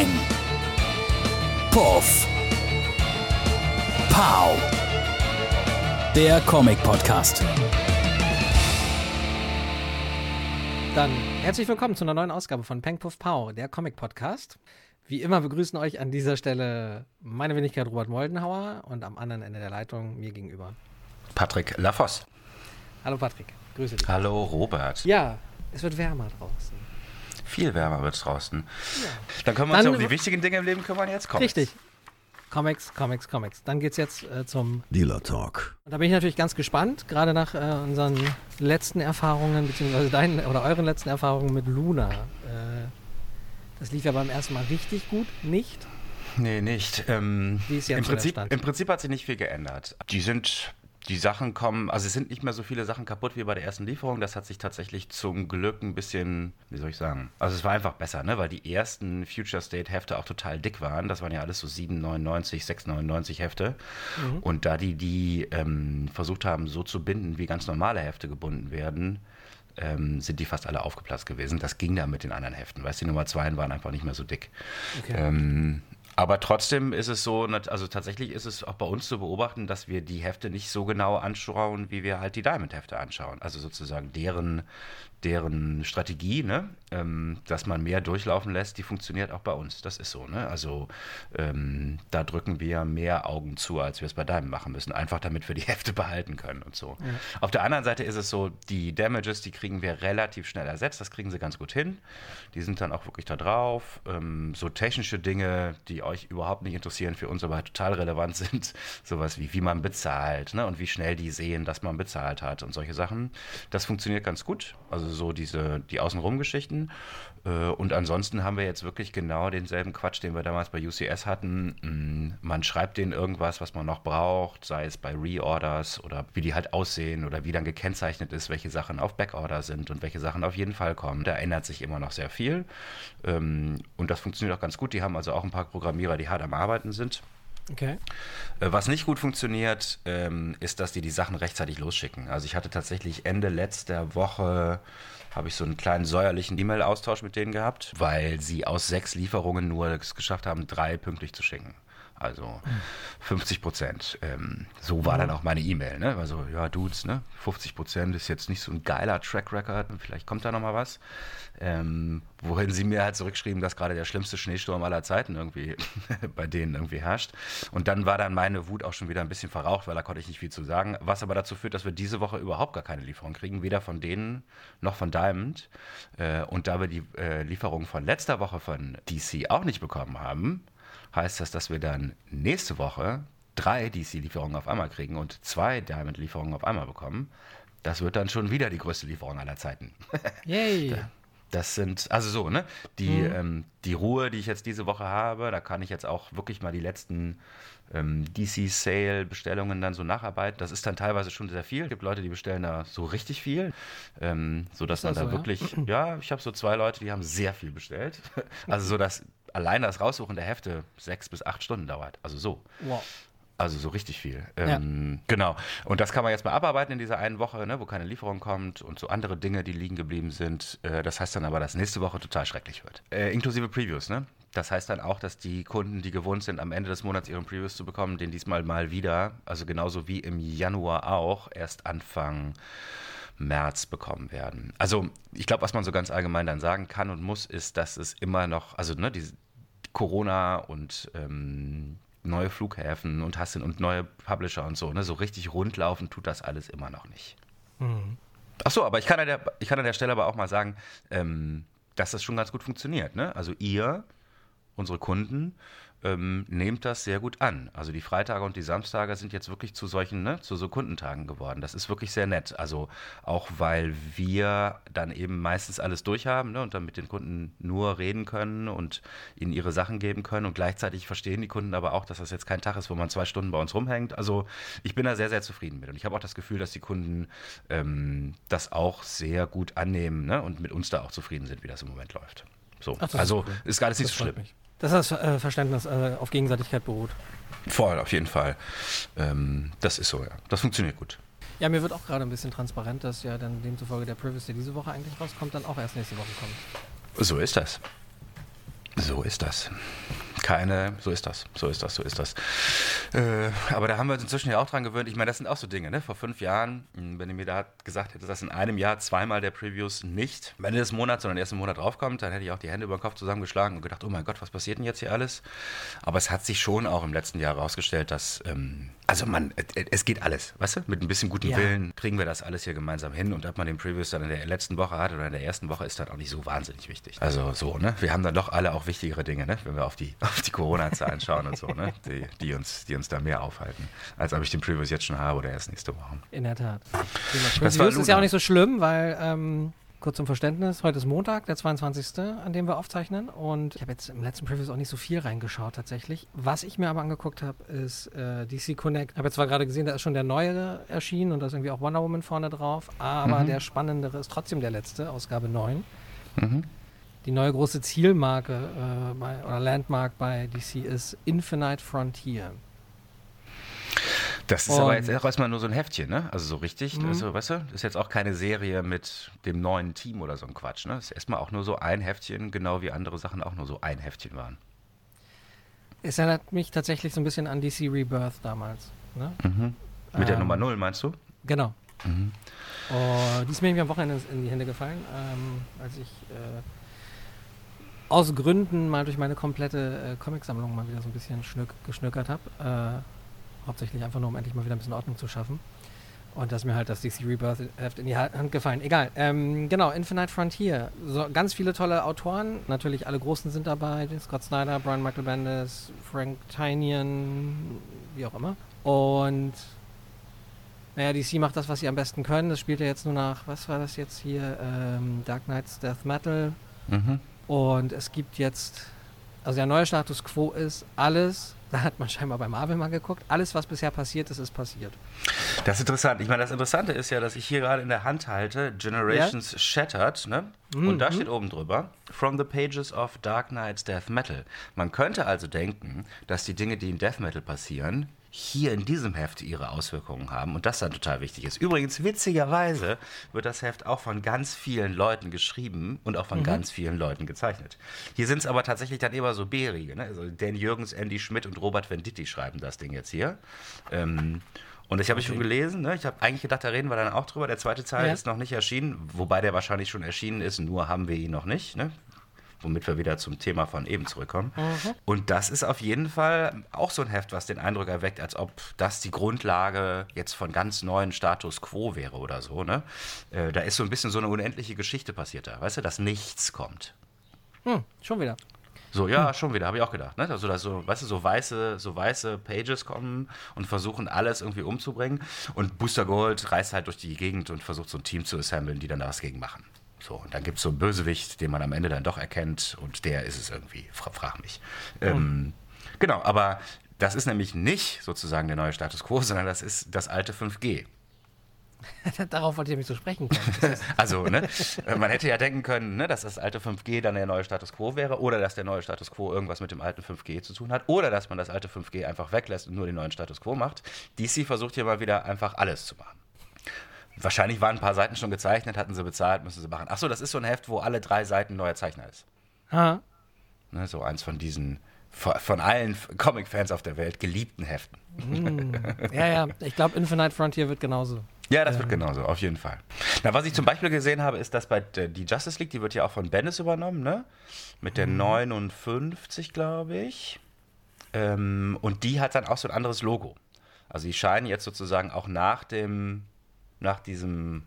Peng. Puff. Pow. Der Comic-Podcast. Dann herzlich willkommen zu einer neuen Ausgabe von Peng Puff Pow, der Comic-Podcast. Wie immer begrüßen euch an dieser Stelle meine Wenigkeit Robert Moldenhauer und am anderen Ende der Leitung mir gegenüber. Patrick Lafosse. Hallo Patrick, grüße dich. Hallo Robert. Ja, es wird wärmer draußen. Viel wärmer wird es draußen. Dann können wir uns Dann- um die wichtigen Dinge im Leben kümmern jetzt. Komm. Richtig. Comics, Comics, Comics. Dann geht's jetzt äh, zum. Dealer Talk. Und da bin ich natürlich ganz gespannt, gerade nach äh, unseren letzten Erfahrungen, beziehungsweise deinen oder euren letzten Erfahrungen mit Luna. Äh, das lief ja beim ersten Mal richtig gut, nicht? Nee, nicht. Ähm, Wie ist jetzt im, Prinzip? Im Prinzip hat sich nicht viel geändert. Die sind, die Sachen kommen, also es sind nicht mehr so viele Sachen kaputt wie bei der ersten Lieferung. Das hat sich tatsächlich zum Glück ein bisschen, wie soll ich sagen, also es war einfach besser, ne? weil die ersten Future State Hefte auch total dick waren. Das waren ja alles so 7,99, 6,99 Hefte. Mhm. Und da die die ähm, versucht haben, so zu binden, wie ganz normale Hefte gebunden werden, ähm, sind die fast alle aufgeplatzt gewesen. Das ging da mit den anderen Heften. Weißt du, die Nummer 2 waren einfach nicht mehr so dick. Okay. Ähm, aber trotzdem ist es so, also tatsächlich ist es auch bei uns zu beobachten, dass wir die Hefte nicht so genau anschauen, wie wir halt die Diamond-Hefte anschauen. Also sozusagen deren, deren Strategie, ne? ähm, dass man mehr durchlaufen lässt, die funktioniert auch bei uns. Das ist so. Ne? Also ähm, da drücken wir mehr Augen zu, als wir es bei Diamond machen müssen. Einfach damit wir die Hefte behalten können und so. Auf der anderen Seite ist es so, die Damages, die kriegen wir relativ schnell ersetzt. Das kriegen sie ganz gut hin. Die sind dann auch wirklich da drauf. Ähm, so technische Dinge, die euch überhaupt nicht interessieren, für uns aber total relevant sind. Sowas wie, wie man bezahlt ne? und wie schnell die sehen, dass man bezahlt hat und solche Sachen. Das funktioniert ganz gut. Also so diese, die Außenrum-Geschichten. Äh, Und ansonsten haben wir jetzt wirklich genau denselben Quatsch, den wir damals bei UCS hatten. Mm, Man schreibt denen irgendwas, was man noch braucht, sei es bei Reorders oder wie die halt aussehen oder wie dann gekennzeichnet ist, welche Sachen auf Backorder sind und welche Sachen auf jeden Fall kommen. Da ändert sich immer noch sehr viel. Ähm, Und das funktioniert auch ganz gut. Die haben also auch ein paar Programmierer, die hart am Arbeiten sind. Okay. Äh, Was nicht gut funktioniert, ähm, ist, dass die die Sachen rechtzeitig losschicken. Also ich hatte tatsächlich Ende letzter Woche habe ich so einen kleinen säuerlichen E-Mail-Austausch mit denen gehabt, weil sie aus sechs Lieferungen nur es geschafft haben, drei pünktlich zu schicken. Also 50 Prozent. Ähm, so war dann auch meine E-Mail. Ne? Also, ja, Dudes, ne? 50 Prozent ist jetzt nicht so ein geiler Track Record. Vielleicht kommt da noch mal was. Ähm, wohin sie mir halt zurückschrieben, dass gerade der schlimmste Schneesturm aller Zeiten irgendwie bei denen irgendwie herrscht. Und dann war dann meine Wut auch schon wieder ein bisschen verraucht, weil da konnte ich nicht viel zu sagen. Was aber dazu führt, dass wir diese Woche überhaupt gar keine Lieferung kriegen, weder von denen noch von Diamond. Äh, und da wir die äh, Lieferung von letzter Woche von DC auch nicht bekommen haben, heißt das, dass wir dann nächste Woche drei DC-Lieferungen auf einmal kriegen und zwei Diamond-Lieferungen auf einmal bekommen. Das wird dann schon wieder die größte Lieferung aller Zeiten. Yay. Das sind, also so, ne? Die, ähm, die Ruhe, die ich jetzt diese Woche habe, da kann ich jetzt auch wirklich mal die letzten ähm, DC-Sale-Bestellungen dann so nacharbeiten. Das ist dann teilweise schon sehr viel. Es gibt Leute, die bestellen da so richtig viel, ähm, sodass man da so, ja? wirklich, ja, ich habe so zwei Leute, die haben sehr viel bestellt. Also so, dass allein das Raussuchen der Hefte sechs bis acht Stunden dauert. Also so. Wow. Also so richtig viel. Ähm, Genau. Und das kann man jetzt mal abarbeiten in dieser einen Woche, ne, wo keine Lieferung kommt und so andere Dinge, die liegen geblieben sind. Äh, das heißt dann aber, dass nächste Woche total schrecklich wird. Äh, inklusive Previews, ne? Das heißt dann auch, dass die Kunden, die gewohnt sind, am Ende des Monats ihren Previews zu bekommen, den diesmal mal wieder, also genauso wie im Januar auch, erst Anfang März bekommen werden. Also ich glaube, was man so ganz allgemein dann sagen kann und muss, ist, dass es immer noch, also ne, diese Corona und ähm, neue Flughäfen und Hassin und neue Publisher und so, ne, so richtig rundlaufen tut das alles immer noch nicht. Ach so, aber ich kann an der, ich kann an der Stelle aber auch mal sagen, ähm, dass das schon ganz gut funktioniert. Ne? Also ihr, unsere Kunden, ähm, nehmt das sehr gut an. Also die Freitage und die Samstage sind jetzt wirklich zu solchen, ne, zu so Kundentagen geworden. Das ist wirklich sehr nett. Also auch weil wir dann eben meistens alles durchhaben ne, und dann mit den Kunden nur reden können und ihnen ihre Sachen geben können und gleichzeitig verstehen die Kunden aber auch, dass das jetzt kein Tag ist, wo man zwei Stunden bei uns rumhängt. Also ich bin da sehr, sehr zufrieden mit und ich habe auch das Gefühl, dass die Kunden ähm, das auch sehr gut annehmen ne, und mit uns da auch zufrieden sind, wie das im Moment läuft. So, Ach, das ist also cool. ist gar nicht so schlimm. mich. Dass das äh, Verständnis äh, auf Gegenseitigkeit beruht. Voll, auf jeden Fall. Ähm, das ist so, ja. Das funktioniert gut. Ja, mir wird auch gerade ein bisschen transparent, dass ja dann demzufolge der Previous, der diese Woche eigentlich rauskommt, dann auch erst nächste Woche kommt. So ist das. So So ist das. Keine, so ist das, so ist das, so ist das. Äh, aber da haben wir uns inzwischen ja auch dran gewöhnt. Ich meine, das sind auch so Dinge, ne? Vor fünf Jahren, wenn ihr mir da gesagt hättet, dass in einem Jahr zweimal der Previews nicht Ende des Monats, sondern erst im Monat draufkommt, dann hätte ich auch die Hände über den Kopf zusammengeschlagen und gedacht, oh mein Gott, was passiert denn jetzt hier alles? Aber es hat sich schon auch im letzten Jahr herausgestellt, dass, ähm, also man, es geht alles, weißt du? Mit ein bisschen gutem Ja. Willen kriegen wir das alles hier gemeinsam hin und ob man den Previews dann in der letzten Woche hat oder in der ersten Woche, ist dann auch nicht so wahnsinnig wichtig. Also so, ne? Wir haben dann doch alle auch wichtigere Dinge, ne? Wenn wir auf die, auf die Corona-Zahlen schauen und so, ne? Die, die, uns, die uns da mehr aufhalten, als ob ich den Previews jetzt schon habe oder erst nächste Woche. In der Tat. Das Das ist ja auch nicht so schlimm, weil, ähm, kurz zum Verständnis, heute ist Montag, der 22., an dem wir aufzeichnen. Und ich habe jetzt im letzten Previews auch nicht so viel reingeschaut tatsächlich. Was ich mir aber angeguckt habe, ist äh, DC Connect. Ich habe jetzt zwar gerade gesehen, da ist schon der neue erschienen und da ist irgendwie auch Wonder Woman vorne drauf, aber Mhm. der spannendere ist trotzdem der letzte, Ausgabe 9. Mhm. Die neue große Zielmarke äh, bei, oder Landmark bei DC ist Infinite Frontier. Das ist aber Und- jetzt auch erstmal nur so ein Heftchen, ne? Also so richtig, Mhm. also, weißt du, das ist jetzt auch keine Serie mit dem neuen Team oder so ein Quatsch, ne? Das ist erstmal auch nur so ein Heftchen, genau wie andere Sachen auch nur so ein Heftchen waren. Es erinnert mich tatsächlich so ein bisschen an DC Rebirth damals. Ne? Mit der Ähm, Nummer 0, meinst du? Genau. Mhm. Oh, die ist mir irgendwie am Wochenende in die Hände gefallen, ähm, als ich äh, aus Gründen mal durch meine komplette äh, Comicsammlung mal wieder so ein bisschen schnück, geschnückert habe. Äh, hauptsächlich einfach nur, um endlich mal wieder ein bisschen Ordnung zu schaffen. Und da ist mir halt das DC Rebirth Heft in die Ha- Hand gefallen. Egal. Ähm, genau, Infinite Frontier. So, ganz viele tolle Autoren. Natürlich alle Großen sind dabei. Scott Snyder, Brian Michael Bendis, Frank Tynion, wie auch immer. Und naja, DC macht das, was sie am besten können. Das spielt ja jetzt nur nach, was war das jetzt hier? Ähm, Dark Knights Death Metal. Mhm. Und es gibt jetzt, also der neue Status quo ist, alles, da hat man scheinbar bei Marvel mal geguckt, alles, was bisher passiert ist, ist passiert. Das ist interessant. Ich meine, das Interessante ist ja, dass ich hier gerade in der Hand halte, Generations Shattered, ne? Und da steht oben drüber, From the Pages of Dark Knight's Death Metal. Man könnte also denken, dass die Dinge, die in Death Metal passieren, hier in diesem Heft ihre Auswirkungen haben und das dann total wichtig ist. Übrigens, witzigerweise wird das Heft auch von ganz vielen Leuten geschrieben und auch von ganz vielen Leuten gezeichnet. Hier sind es aber tatsächlich dann immer so Bärige. Ne? Also Dan Jürgens, Andy Schmidt und Robert Venditti schreiben das Ding jetzt hier. Ähm, und das habe ich schon gelesen. Ne? Ich habe eigentlich gedacht, da reden wir dann auch drüber. Der zweite Teil Ja. ist noch nicht erschienen, wobei der wahrscheinlich schon erschienen ist, nur haben wir ihn noch nicht. Ne? Womit wir wieder zum Thema von eben zurückkommen. Und das ist auf jeden Fall auch so ein Heft, was den Eindruck erweckt, als ob das die Grundlage jetzt von ganz neuen Status quo wäre oder so. Ne? Äh, da ist so ein bisschen so eine unendliche Geschichte passiert da, weißt du, dass nichts kommt. Hm, schon wieder. So, ja, schon wieder, habe ich auch gedacht. Ne? Also, dass so, weißt du, so weiße, so weiße Pages kommen und versuchen, alles irgendwie umzubringen. Und Booster Gold reist halt durch die Gegend und versucht, so ein Team zu assemblen, die dann da was gegen machen. So, und dann gibt es so einen Bösewicht, den man am Ende dann doch erkennt und der ist es irgendwie. Fra frag mich. Ähm, genau, aber das ist nämlich nicht sozusagen der neue Status quo, sondern das ist das alte 5G. Darauf wollte ich nämlich zu sprechen kommen. Das ist- Also, ne, man hätte ja denken können, ne, dass das alte 5G dann der neue Status quo wäre oder dass der neue Status quo irgendwas mit dem alten 5G zu tun hat oder dass man das alte 5G einfach weglässt und nur den neuen Status quo macht. DC versucht hier mal wieder einfach alles zu machen. Wahrscheinlich waren ein paar Seiten schon gezeichnet, hatten sie bezahlt, müssen sie machen. Achso, das ist so ein Heft, wo alle drei Seiten neuer Zeichner ist. ha, Ne, so eins von diesen von allen Comic-Fans auf der Welt geliebten Heften. ja, ja, ich glaube, Infinite Frontier wird genauso. Ja, das wird genauso, auf jeden Fall. Na, was ich zum Beispiel gesehen habe, ist, dass bei die Justice League, die wird ja auch von Bendis übernommen, ne? Mit der 59, glaube ich. Ähm, und die hat dann auch so ein anderes Logo. Also die scheinen jetzt sozusagen auch nach dem, nach diesem,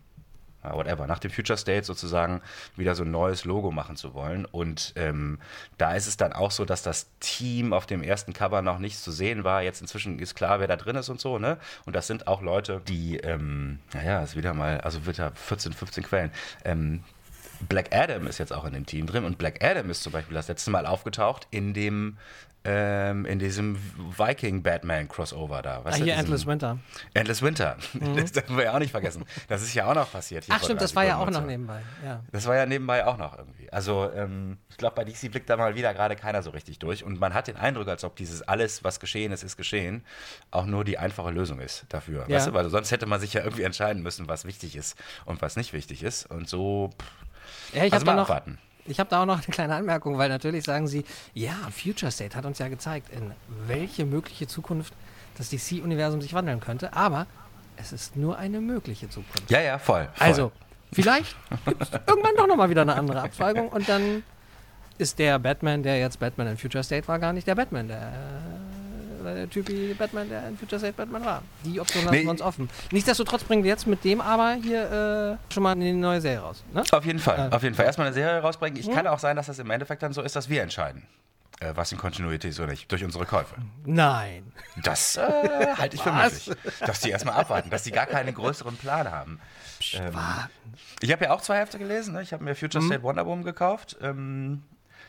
ja, whatever, nach dem Future State sozusagen wieder so ein neues Logo machen zu wollen. Und ähm, da ist es dann auch so, dass das Team auf dem ersten Cover noch nicht zu sehen war. Jetzt inzwischen ist klar, wer da drin ist und so, ne? Und das sind auch Leute, die, ähm, naja, ist wieder mal, also wird da 14, 15 Quellen. Ähm, Black Adam ist jetzt auch in dem Team drin und Black Adam ist zum Beispiel das letzte Mal aufgetaucht in dem ähm, in diesem Viking-Batman-Crossover da. Ah, weißt du, hier Endless Winter. Endless Winter. Das dürfen wir ja auch nicht vergessen. Das ist ja auch noch passiert. hier Ach stimmt, das war ja auch noch nebenbei. Ja. Das war ja nebenbei auch noch irgendwie. Also ähm, ich glaube, bei DC blickt da mal wieder gerade keiner so richtig durch. Und man hat den Eindruck, als ob dieses alles, was geschehen ist, ist geschehen, auch nur die einfache Lösung ist dafür. Ja. Weißt du? Weil sonst hätte man sich ja irgendwie entscheiden müssen, was wichtig ist und was nicht wichtig ist. Und so, pff, Ja, ich also habe mal da noch, abwarten. Ich habe da auch noch eine kleine Anmerkung, weil natürlich sagen sie, ja, Future State hat uns ja gezeigt, in welche mögliche Zukunft das DC-Universum sich wandeln könnte, aber es ist nur eine mögliche Zukunft. Ja, ja, voll. voll. Also, vielleicht gibt es irgendwann doch nochmal wieder eine andere Abzweigung und dann ist der Batman, der jetzt Batman in Future State war, gar nicht der Batman, der, äh, der Typi Batman, der in Future State Batman war. Die Option lassen Nee. wir uns offen. Nichtsdestotrotz bringen wir jetzt mit dem aber hier äh, schon mal eine neue Serie raus. Ne? Auf jeden Fall, Äh. auf jeden Fall. Erstmal eine Serie rausbringen. Ich kann auch sein, dass das im Endeffekt dann so ist, dass wir entscheiden, äh, was in Continuity ist oder nicht, durch unsere Käufe. Nein. Das äh, halte ich für möglich. Dass die erstmal abwarten, dass die gar keinen größeren Plan haben. Ähm, ich habe ja auch zwei Hefte gelesen. Ne? Ich habe mir Future Mhm. State Wonder Woman gekauft. Ähm,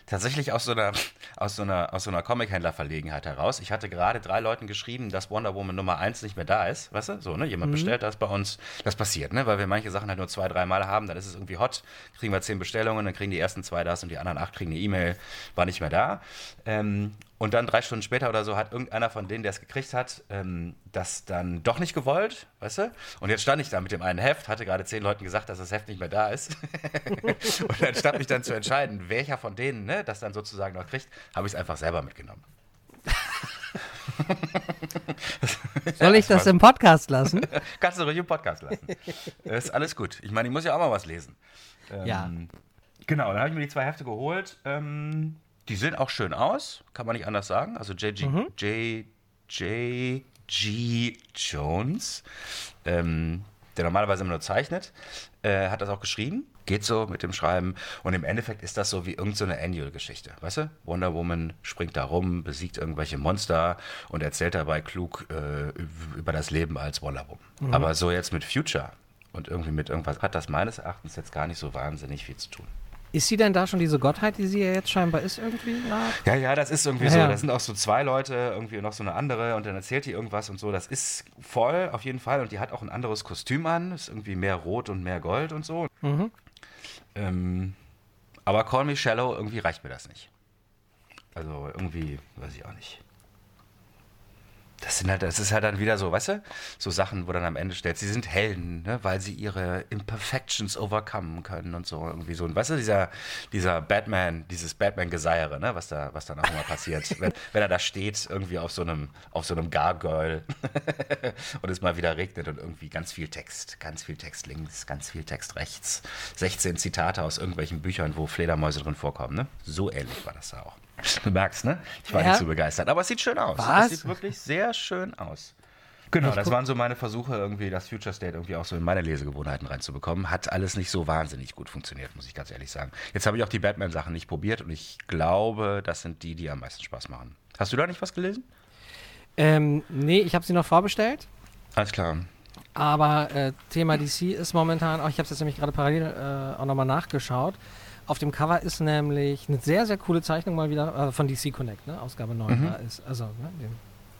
tatsächlich aus so einer, aus so einer, aus so einer Comic-Händler-Verlegenheit heraus. Ich hatte gerade drei Leuten geschrieben, dass Wonder Woman Nummer 1 nicht mehr da ist. Weißt du? So, ne? Mhm. Jemand bestellt das bei uns. Das passiert, ne? Weil wir manche Sachen halt nur zwei, dreimal haben, dann ist es irgendwie hot. Kriegen wir zehn Bestellungen, dann kriegen die ersten zwei das und die anderen acht kriegen eine E-Mail. War nicht mehr da. Ähm, und dann drei Stunden später oder so hat irgendeiner von denen, der es gekriegt hat, ähm, das dann doch nicht gewollt, weißt du? Und jetzt stand ich da mit dem einen Heft, hatte gerade zehn Leuten gesagt, dass das Heft nicht mehr da ist. und dann stand mich dann zu entscheiden, welcher von denen ne, das dann sozusagen noch kriegt, habe ich es einfach selber mitgenommen. Soll ich das im Podcast lassen? Kannst du ruhig im Podcast lassen. ist alles gut. Ich meine, ich muss ja auch mal was lesen. Ähm, Ja. Genau, dann habe ich mir die zwei Hefte geholt. Ähm, die sehen auch schön aus, kann man nicht anders sagen. Also J.G. Mhm. J. J. G. Jones, ähm, der normalerweise immer nur zeichnet, äh, hat das auch geschrieben. Geht so mit dem Schreiben. Und im Endeffekt ist das so wie irgendeine so Annual-Geschichte. Weißt du? Wonder Woman springt da rum, besiegt irgendwelche Monster und erzählt dabei klug äh, über das Leben als Wonder Woman. Aber so jetzt mit Future und irgendwie mit irgendwas hat das meines Erachtens jetzt gar nicht so wahnsinnig viel zu tun. Ist sie denn da schon diese Gottheit, die sie ja jetzt scheinbar ist irgendwie? Na, Ja, ja, das ist irgendwie Ja, so. ja. Das sind auch so zwei Leute, irgendwie noch so eine andere und dann erzählt die irgendwas und so. Das ist voll auf jeden Fall und die hat auch ein anderes Kostüm an. Ist irgendwie mehr Rot und mehr Gold und so. Mhm. Ähm, aber Call Me Shallow, irgendwie reicht mir das nicht. Also irgendwie, weiß ich auch nicht. Das, sind halt, das ist halt dann wieder so, weißt du, so Sachen, wo dann am Ende steht, sie sind Helden, ne, weil sie ihre Imperfections overcome können und so irgendwie so. Und weißt du, dieser, dieser Batman, dieses Batman-Geseiere, ne, was da, was dann auch immer passiert, wenn, wenn er da steht, irgendwie auf so einem, auf so einem Gargoyle und es mal wieder regnet und irgendwie ganz viel Text, ganz viel Text links, ganz viel Text rechts, 16 Zitate aus irgendwelchen Büchern, wo Fledermäuse drin vorkommen, ne? So ähnlich war das da auch. Du merkst, ne? Ich war Ja. nicht so begeistert, aber es sieht schön aus. Was? Es sieht wirklich sehr schön aus. Genau, das waren so meine Versuche, irgendwie das Future State irgendwie auch so in meine Lesegewohnheiten reinzubekommen. Hat alles nicht so wahnsinnig gut funktioniert, muss ich ganz ehrlich sagen. Jetzt habe ich auch die Batman-Sachen nicht probiert und ich glaube, das sind die, die am meisten Spaß machen. Hast du da nicht was gelesen? ähm, nee, ich habe sie noch vorbestellt. Alles klar. Aber äh, Thema DC ist momentan, auch ich habe es jetzt nämlich gerade parallel äh, auch nochmal nachgeschaut. Auf dem Cover ist nämlich eine sehr, sehr coole Zeichnung mal wieder äh, von DC Connect, ne? Ausgabe 9. Da ist, also, ne, den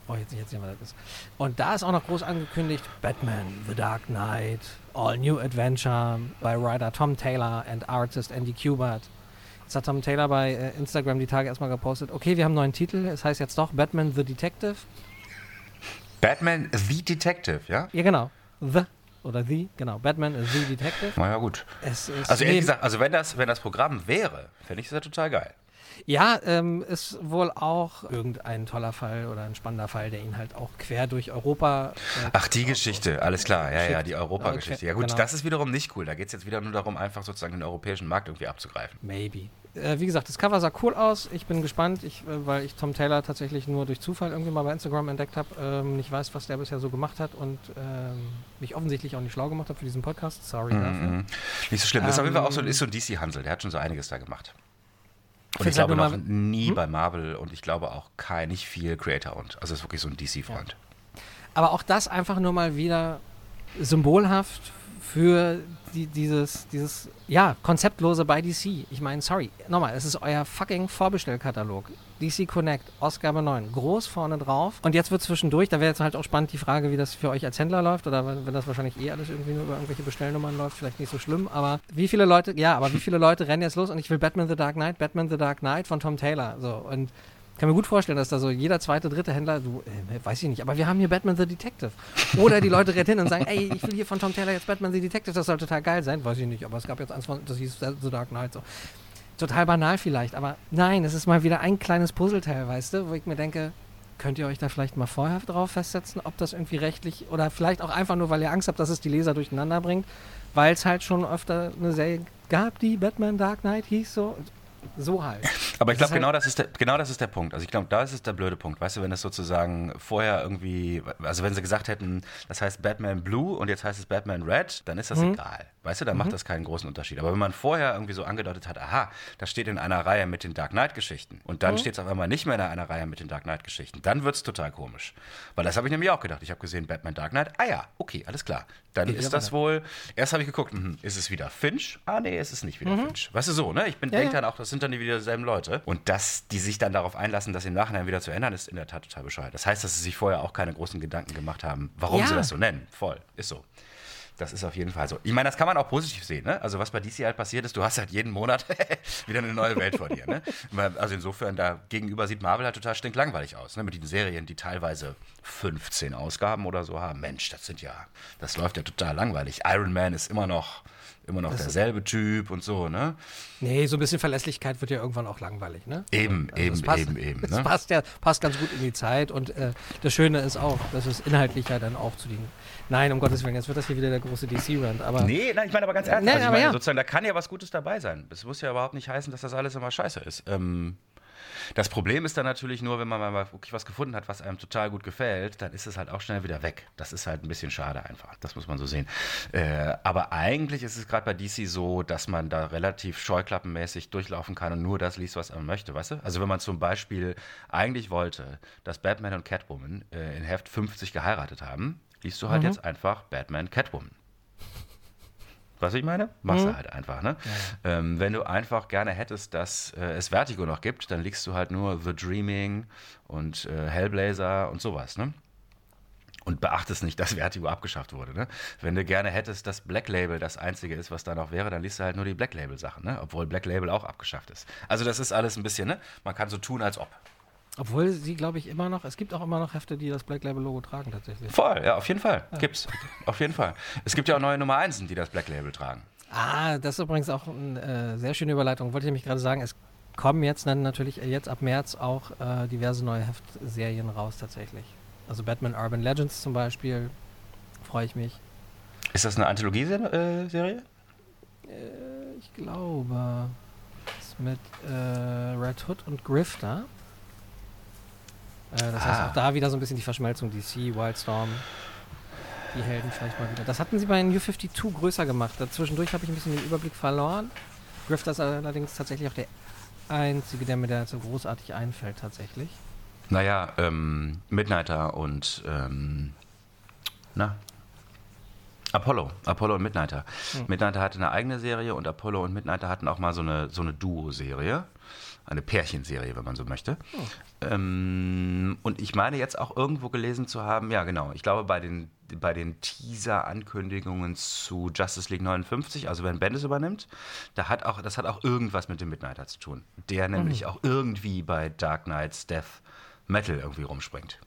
brauche ich jetzt nicht erzählen, was das ist. Und da ist auch noch groß angekündigt: Batman, The Dark Knight, All New Adventure bei Writer Tom Taylor and Artist Andy Kubert. Jetzt hat Tom Taylor bei äh, Instagram die Tage erstmal gepostet: Okay, wir haben einen neuen Titel. Es heißt jetzt doch Batman the Detective. Batman The Detective, ja? Ja, genau. The oder The, genau. Batman the Detective. Na ja, gut. Es ist Also ehrlich gesagt, also wenn das, wenn das Programm wäre, fände ich das ja total geil. Ja, ähm, ist wohl auch irgendein toller Fall oder ein spannender Fall, der ihn halt auch quer durch Europa. Äh, Ach, die Geschichte, alles klar. Ja, ja, die Europageschichte. Ja gut, Genau. das ist wiederum nicht cool. Da geht es jetzt wieder nur darum, einfach sozusagen den europäischen Markt irgendwie abzugreifen. maybe. Äh, wie gesagt, das Cover sah cool aus. Ich bin gespannt, ich, äh, weil ich Tom Taylor tatsächlich nur durch Zufall irgendwie mal bei Instagram entdeckt habe. Ähm, nicht weiß, was der bisher so gemacht hat und ähm, mich offensichtlich auch nicht schlau gemacht habe für diesen Podcast. Sorry dafür. Mhm. Nicht so schlimm. Das ist auf jeden Fall auch so, Ähm, ist so ein DC-Hansel. Der hat schon so einiges da gemacht. Und ich glaube noch mal- nie Hm? bei Marvel und ich glaube auch kein, nicht viel Creator und. Also ist wirklich so ein DC-Freund. Aber auch das einfach nur mal wieder symbolhaft für die, dieses, dieses, ja, konzeptlose bei DC. Ich meine, sorry, nochmal, es ist euer fucking Vorbestellkatalog. DC Connect, Ausgabe 9, groß vorne drauf. Und jetzt wird zwischendurch, da wäre jetzt halt auch spannend die Frage, wie das für euch als Händler läuft oder wenn, das wahrscheinlich eh alles irgendwie nur über irgendwelche Bestellnummern läuft, vielleicht nicht so schlimm, aber wie viele Leute, ja, aber wie viele Leute rennen jetzt los und ich will Batman the Dark Knight, Batman the Dark Knight von Tom Taylor, so und kann mir gut vorstellen, dass da so jeder zweite, dritte Händler, du, äh, weiß ich nicht, aber wir haben hier Batman the Detective. Oder die Leute rennen hin und sagen, ey, ich will hier von Tom Taylor jetzt Batman the Detective, das soll total geil sein. Weiß ich nicht, aber es gab jetzt eins von, das hieß The Dark Knight. So. Total banal vielleicht, aber nein, es ist mal wieder ein kleines Puzzleteil, weißt du, wo ich mir denke, könnt ihr euch da vielleicht mal vorher drauf festsetzen, ob das irgendwie rechtlich oder vielleicht auch einfach nur, weil ihr Angst habt, dass es die Leser durcheinander bringt, weil es halt schon öfter eine Serie gab, die Batman Dark Knight hieß so. So halt. Aber ich Das glaube, ist genau, halt- das ist der, genau das ist der Punkt. Also ich glaube, da ist es der blöde Punkt. Weißt du, wenn es sozusagen vorher irgendwie, also wenn sie gesagt hätten, das heißt Batman Blue und jetzt heißt es Batman Red, dann ist das Mhm. egal. Weißt du, dann macht das keinen großen Unterschied. Aber wenn man vorher irgendwie so angedeutet hat, aha, das steht in einer Reihe mit den Dark Knight-Geschichten und Mhm. dann steht es auf einmal nicht mehr in einer Reihe mit den Dark Knight-Geschichten, dann wird es total komisch. Weil das habe ich nämlich auch gedacht. Ich habe gesehen, Batman Dark Knight, ah ja, okay, alles klar. Dann Geht ist das wohl, erst habe ich geguckt, mhm, ist es wieder Finch? Ah nee, es ist nicht wieder Finch. Weißt du so, ne? Ich bin, Mhm. Ja, denk ja. dann auch, das sind dann die wieder dieselben Leute. Und dass die sich dann darauf einlassen, das im Nachhinein wieder zu ändern, ist in der Tat total bescheuert. Das heißt, dass sie sich vorher auch keine großen Gedanken gemacht haben, warum Ja. sie das so nennen. Voll, ist so. Das ist auf jeden Fall so. Ich meine, das kann man auch positiv sehen. Ne? Also was bei DC halt passiert ist, du hast halt jeden Monat wieder eine neue Welt vor dir. Ne? Also insofern, da gegenüber sieht Marvel halt total stinklangweilig aus. Ne? Mit den Serien, die teilweise 15 Ausgaben oder so haben. Mensch, das sind ja, das läuft ja total langweilig. Iron Man ist immer noch, immer noch derselbe Typ und so. Ne? Nee, so ein bisschen Verlässlichkeit wird ja irgendwann auch langweilig, ne? Eben, Also eben, passt, eben, eben. Ne? passt ja passt ganz gut in die Zeit und äh, das Schöne ist auch, dass es inhaltlich ja dann auch zu den. Nein, um Gottes Willen, jetzt wird das hier wieder der große DC-Rand, aber. Nee, nein, ich meine aber ganz ernst. Nee, also aber meine, ja. sozusagen, da kann ja was Gutes dabei sein. Es muss ja überhaupt nicht heißen, dass das alles immer scheiße ist. Ähm, das Problem ist dann natürlich nur, wenn man mal wirklich was gefunden hat, was einem total gut gefällt, dann ist es halt auch schnell wieder weg. Das ist halt ein bisschen schade einfach. Das muss man so sehen. Äh, aber eigentlich ist es gerade bei DC so, dass man da relativ scheuklappenmäßig durchlaufen kann und nur das liest, was man möchte, weißt du? Also wenn man zum Beispiel eigentlich wollte, dass Batman und Catwoman äh, in Heft 50 geheiratet haben, liest du halt jetzt einfach Batman Catwoman. Was ich meine? Machst du halt einfach, ne? Ähm, wenn du einfach gerne hättest, dass äh, es Vertigo noch gibt, dann liegst du halt nur The Dreaming und äh, Hellblazer und sowas, ne? Und beachtest nicht, dass Vertigo abgeschafft wurde, ne? Wenn du gerne hättest, dass Black Label das einzige ist, was da noch wäre, dann liest du halt nur die Black Label Sachen, ne? Obwohl Black Label auch abgeschafft ist. Also das ist alles ein bisschen, ne? Man kann so tun, als ob. Obwohl sie, glaube ich, immer noch, es gibt auch immer noch Hefte, die das Black Label Logo tragen tatsächlich. Voll, ja, auf jeden Fall. Gibt's. Auf jeden Fall. Es gibt ja auch neue Nummer Einsen, die das Black Label tragen. Ah, das ist übrigens auch eine äh, sehr schöne Überleitung. Wollte ich nämlich gerade sagen, es kommen jetzt dann natürlich äh, jetzt ab März auch äh, diverse neue Heftserien raus tatsächlich. Also Batman Urban Legends zum Beispiel, freue ich mich. Ist das eine Anthologieserie? Ich glaube, ist mit äh, Red Hood und Grifter. Äh, das heißt Ah. auch da wieder so ein bisschen die Verschmelzung DC, Wildstorm, die Helden vielleicht mal wieder. Das hatten sie bei New 52 größer gemacht. Dazwischendurch habe ich ein bisschen den Überblick verloren. Grifter ist allerdings tatsächlich auch der einzige, der mir da so großartig einfällt tatsächlich. Naja, ähm, Midnighter und ähm, na, Apollo. Apollo und Midnighter. Midnighter hatte eine eigene Serie und Apollo und Midnighter hatten auch mal so eine, so eine Duo-Serie. Eine Pärchenserie, wenn man so möchte. Ähm, und ich meine jetzt auch irgendwo gelesen zu haben, ja genau, ich glaube bei den, bei den Teaser-Ankündigungen zu Justice League 59, also wenn Bendis übernimmt, da hat auch, das hat auch irgendwas mit dem Midnighter zu tun. Der nämlich auch irgendwie bei Dark Knight's Death Metal irgendwie rumspringt.